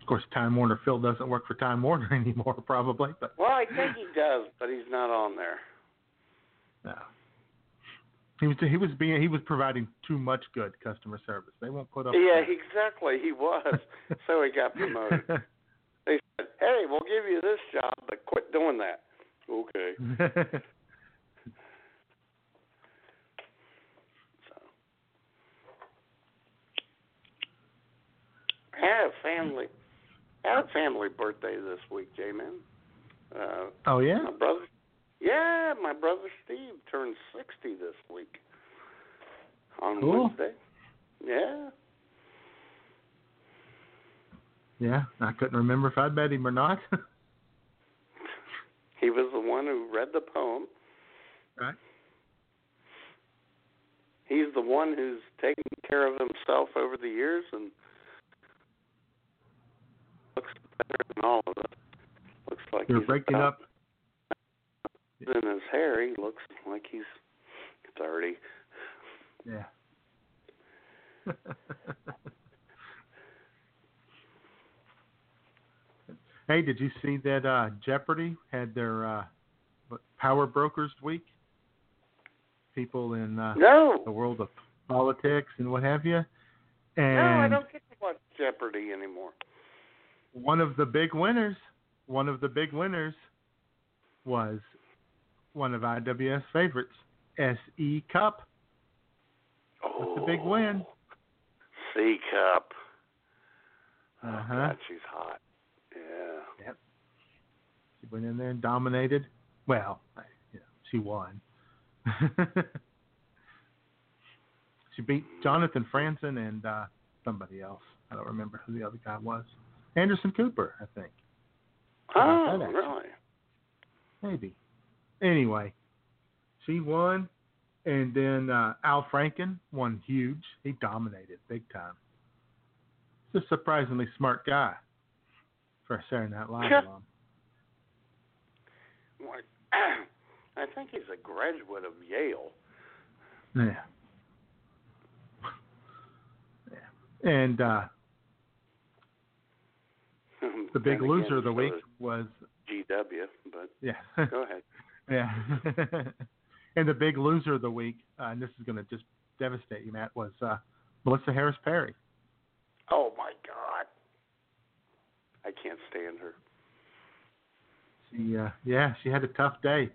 Of course, Time Warner Phil doesn't work for Time Warner anymore, probably, but Well, I think he does, but he's not on there. no. He was he was being he was providing too much good customer service. They won't put up. Yeah, with exactly. He was. so he got promoted. They said, "Hey, we'll give you this job, but quit doing that." Okay. I had a family. I had a family birthday this week, J man. Uh, oh yeah. my brother. Yeah, my brother Steve turned sixty this week on Cool. Wednesday. Yeah. Yeah, I couldn't remember if I met him or not. He was the one who read the poem. Right. He's the one who's taken care of himself over the years and looks better than all of us. Looks like You're he's breaking up. In his hair, he looks like he's thirty. Yeah. hey, did you see that uh, Jeopardy had their uh, Power Brokers Week? People in uh, No. the world of politics and what have you. And no, I don't get to watch Jeopardy anymore. one of the big winners, one of the big winners was one of IWS favorites, SE Cupp. Oh, That's a big win. C cup. Uh Oh, huh. God, she's hot. Yeah. Yep. She went in there and dominated. Well, I- you know, she won. she beat Jonathan Franzen and uh, somebody else. I don't remember who the other guy was. Anderson Cooper, I think. Oh, really? Maybe. Anyway, she won, and then uh, Al Franken won huge. He dominated big time. He's a surprisingly smart guy for a Saturday Night Live alum. Like, I think he's a graduate of Yale. Yeah. yeah. And uh, the big loser of the week was GW, but yeah. go ahead. Yeah. and the big loser of the week, uh, and this is going to just devastate you, Matt, was uh, Melissa Harris Perry. Oh my God. I can't stand her. She, uh, yeah, she had a tough day.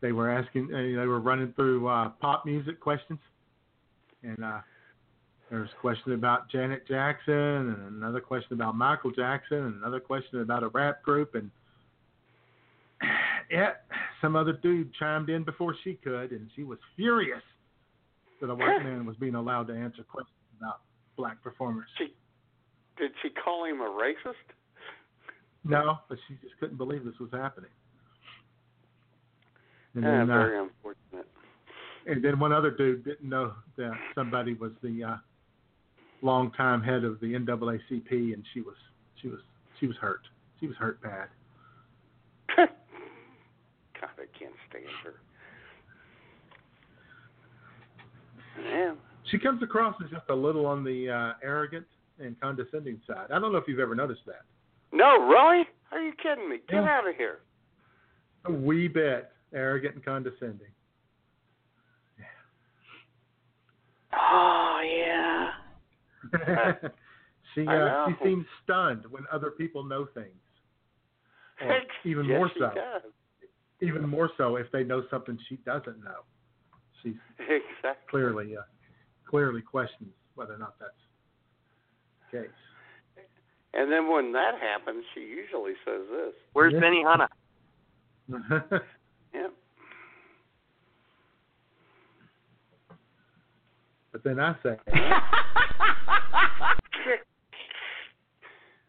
They were asking, uh, they were running through uh, pop music questions, and uh, there was a question about Janet Jackson, and another question about Michael Jackson, and another question about a rap group, and yeah, some other dude chimed in before she could, and she was furious that a white man was being allowed to answer questions about black performers. She, Did she call him a racist? No, but she just couldn't believe this was happening. And yeah, then, uh, very unfortunate. and then one other dude didn't know that somebody was the uh, longtime head of the NAACP, and she was she was she was hurt. She was hurt bad. Can't stand her. Yeah. She comes across as just a little on the uh, arrogant and condescending side. I don't know if you've ever noticed that. No, really? Are you kidding me? Get Yeah. out of here. A wee bit arrogant and condescending. Oh yeah. she uh, she seems stunned when other people know things. Or even yes, more she so. does. Even more so if they know something she doesn't know. She Exactly. clearly uh, clearly questions whether or not that's the case. And then when that happens, she usually says this. Where's Yeah. Benny Hanna? Yep. but then I say, Uh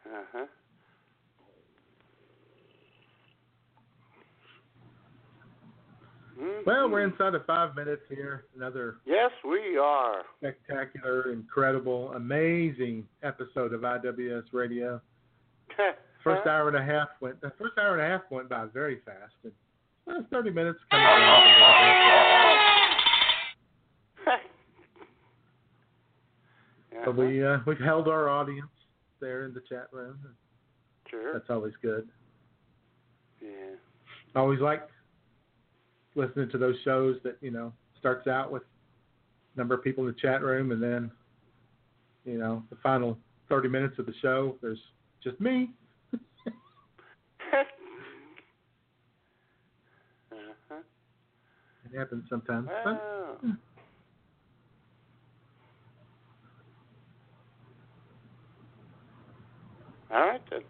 huh. well, we're inside of five minutes here. Another Yes, we are. spectacular, incredible, amazing episode of IWS Radio. First hour and a half went. The first hour and a half went by very fast. And well, thirty minutes. But we uh, we held our audience there in the chat room. Sure. That's always good. Yeah. Always like listening to those shows that you know starts out with a number of people in the chat room, and then you know the final thirty minutes of the show, there's just me. Uh-huh. It happens sometimes. But, Wow. All right then.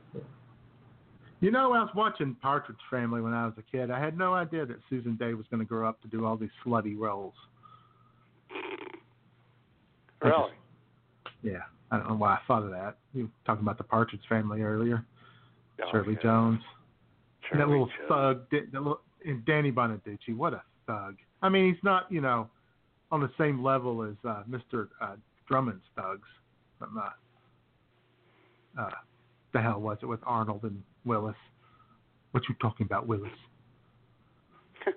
You know, I was watching Partridge Family when I was a kid. I had no idea that Susan Dey was going to grow up to do all these slutty roles. Really? Yeah, I don't know why I thought of that. You were talking about the Partridge Family earlier. Oh, Shirley yeah. Jones. And that little Jones. thug, that little, and Danny Bonaduce. What a thug! I mean, he's not, you know, on the same level as uh, Mr. Uh, Drummond's thugs from uh, uh, the hell was it with Arnold and Willis? What you talking about, Willis?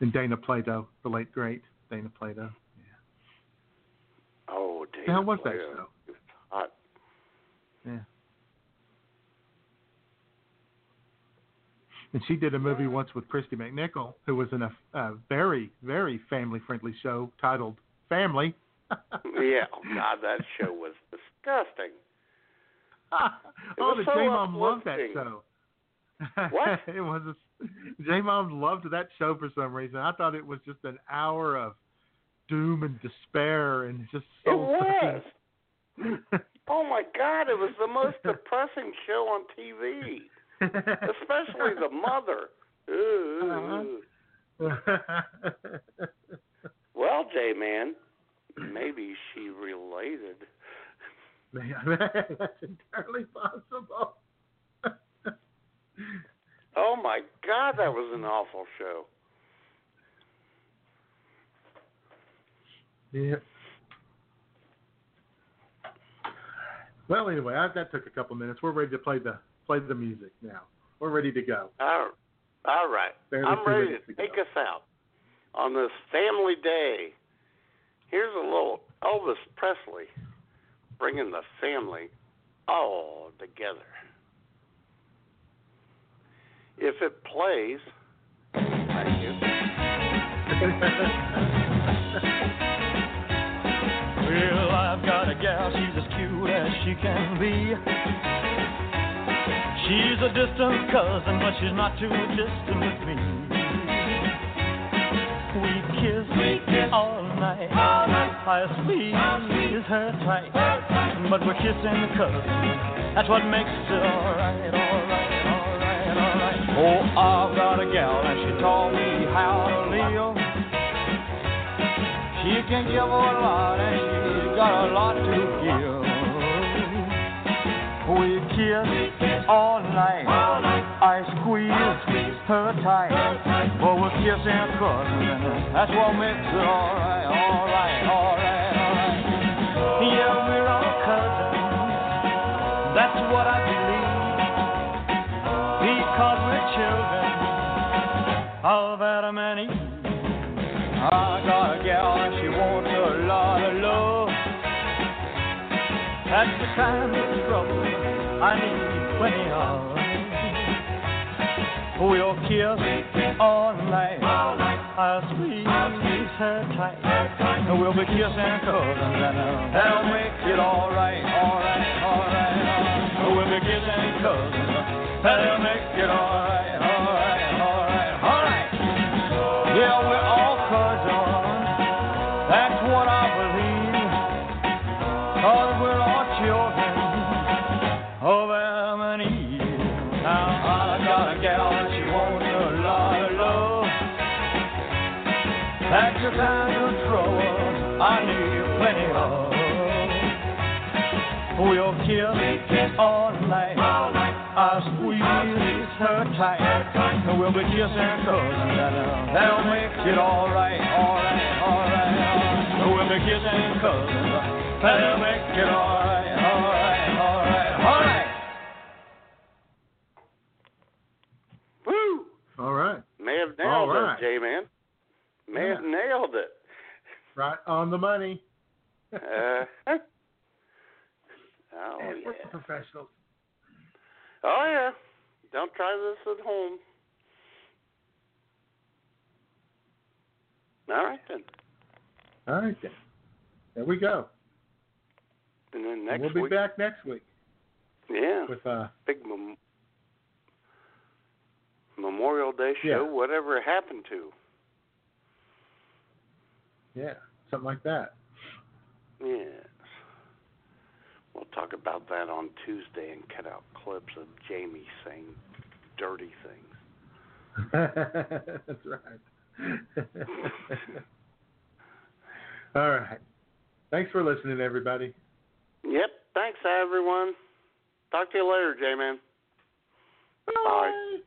and Dana Plato, the late great Dana Plato. Yeah. Oh, Dana The hell was that show? It was hot. Yeah. And she did a movie once with Kristy McNichol, who was in a, a very, very family-friendly show titled Family. yeah. Oh God, that show was disgusting. oh, the so J Mom loved that show. What? it was a, J Mom loved that show for some reason. I thought it was just an hour of doom and despair and just so. It was. Oh my God! It was the most depressing show on TV, especially the mother. Ooh. Uh-huh. Well, J man, maybe she related. Man, that's entirely possible. Oh my God, that was an awful show. Yeah. Well, anyway, I, that took a couple minutes. We're ready to play the play the music now. We're ready to go. All, all right, Barely I'm ready to to take go. us out on this family day. Here's a little Elvis Presley bringing the family all together. If it plays, thank you. Well, I've got a gal, she's as cute as she can be. She's a distant cousin, but she's not too distant with me. We kiss, all night, I squeeze her tight, but we're kissing cousins. That's what makes it alright, alright, alright, alright. Oh, I've got a gal, and she taught me how to live. She can give a lot, and she's got a lot to give. We kiss all night. I squeeze her tight. But we're kissing cousins. That's what makes it alright, alright, alright, alright. Yeah, we're all cousins. That's what I believe. Because we're children of Adam and Eve. I got a gal and she wants a lot of love. That's the kind of trouble I need We'll kiss all night. I'll squeeze her tight. And we'll be kissing cousins and that'll make it alright, alright, alright, alright. We'll be kissing cousins. That'll make it alright, alright, alright, alright. Yeah, all night. I squeeze her tight. And we'll be kissing cousins and that'll make it alright, alright, alright, alright. We'll be kissing cousins. That'll make it alright, alright, alright, alright. Woo! All right. May have nailed right. it, J man. May have nailed it. Right on the money. Uh, oh Man, yeah. We're professionals. Oh yeah. Don't try this at home. All right then. All right then. There we go. And then And next we'll be week, back next week yeah, with uh big mem- Memorial Day show. Yeah. Whatever happened to. yeah, something like that. Yes. We'll talk about that on Tuesday and cut out clips of Jamie saying dirty things. That's right. All right. Thanks for listening, everybody. Yep. Thanks, everyone. Talk to you later, Jayman. Bye.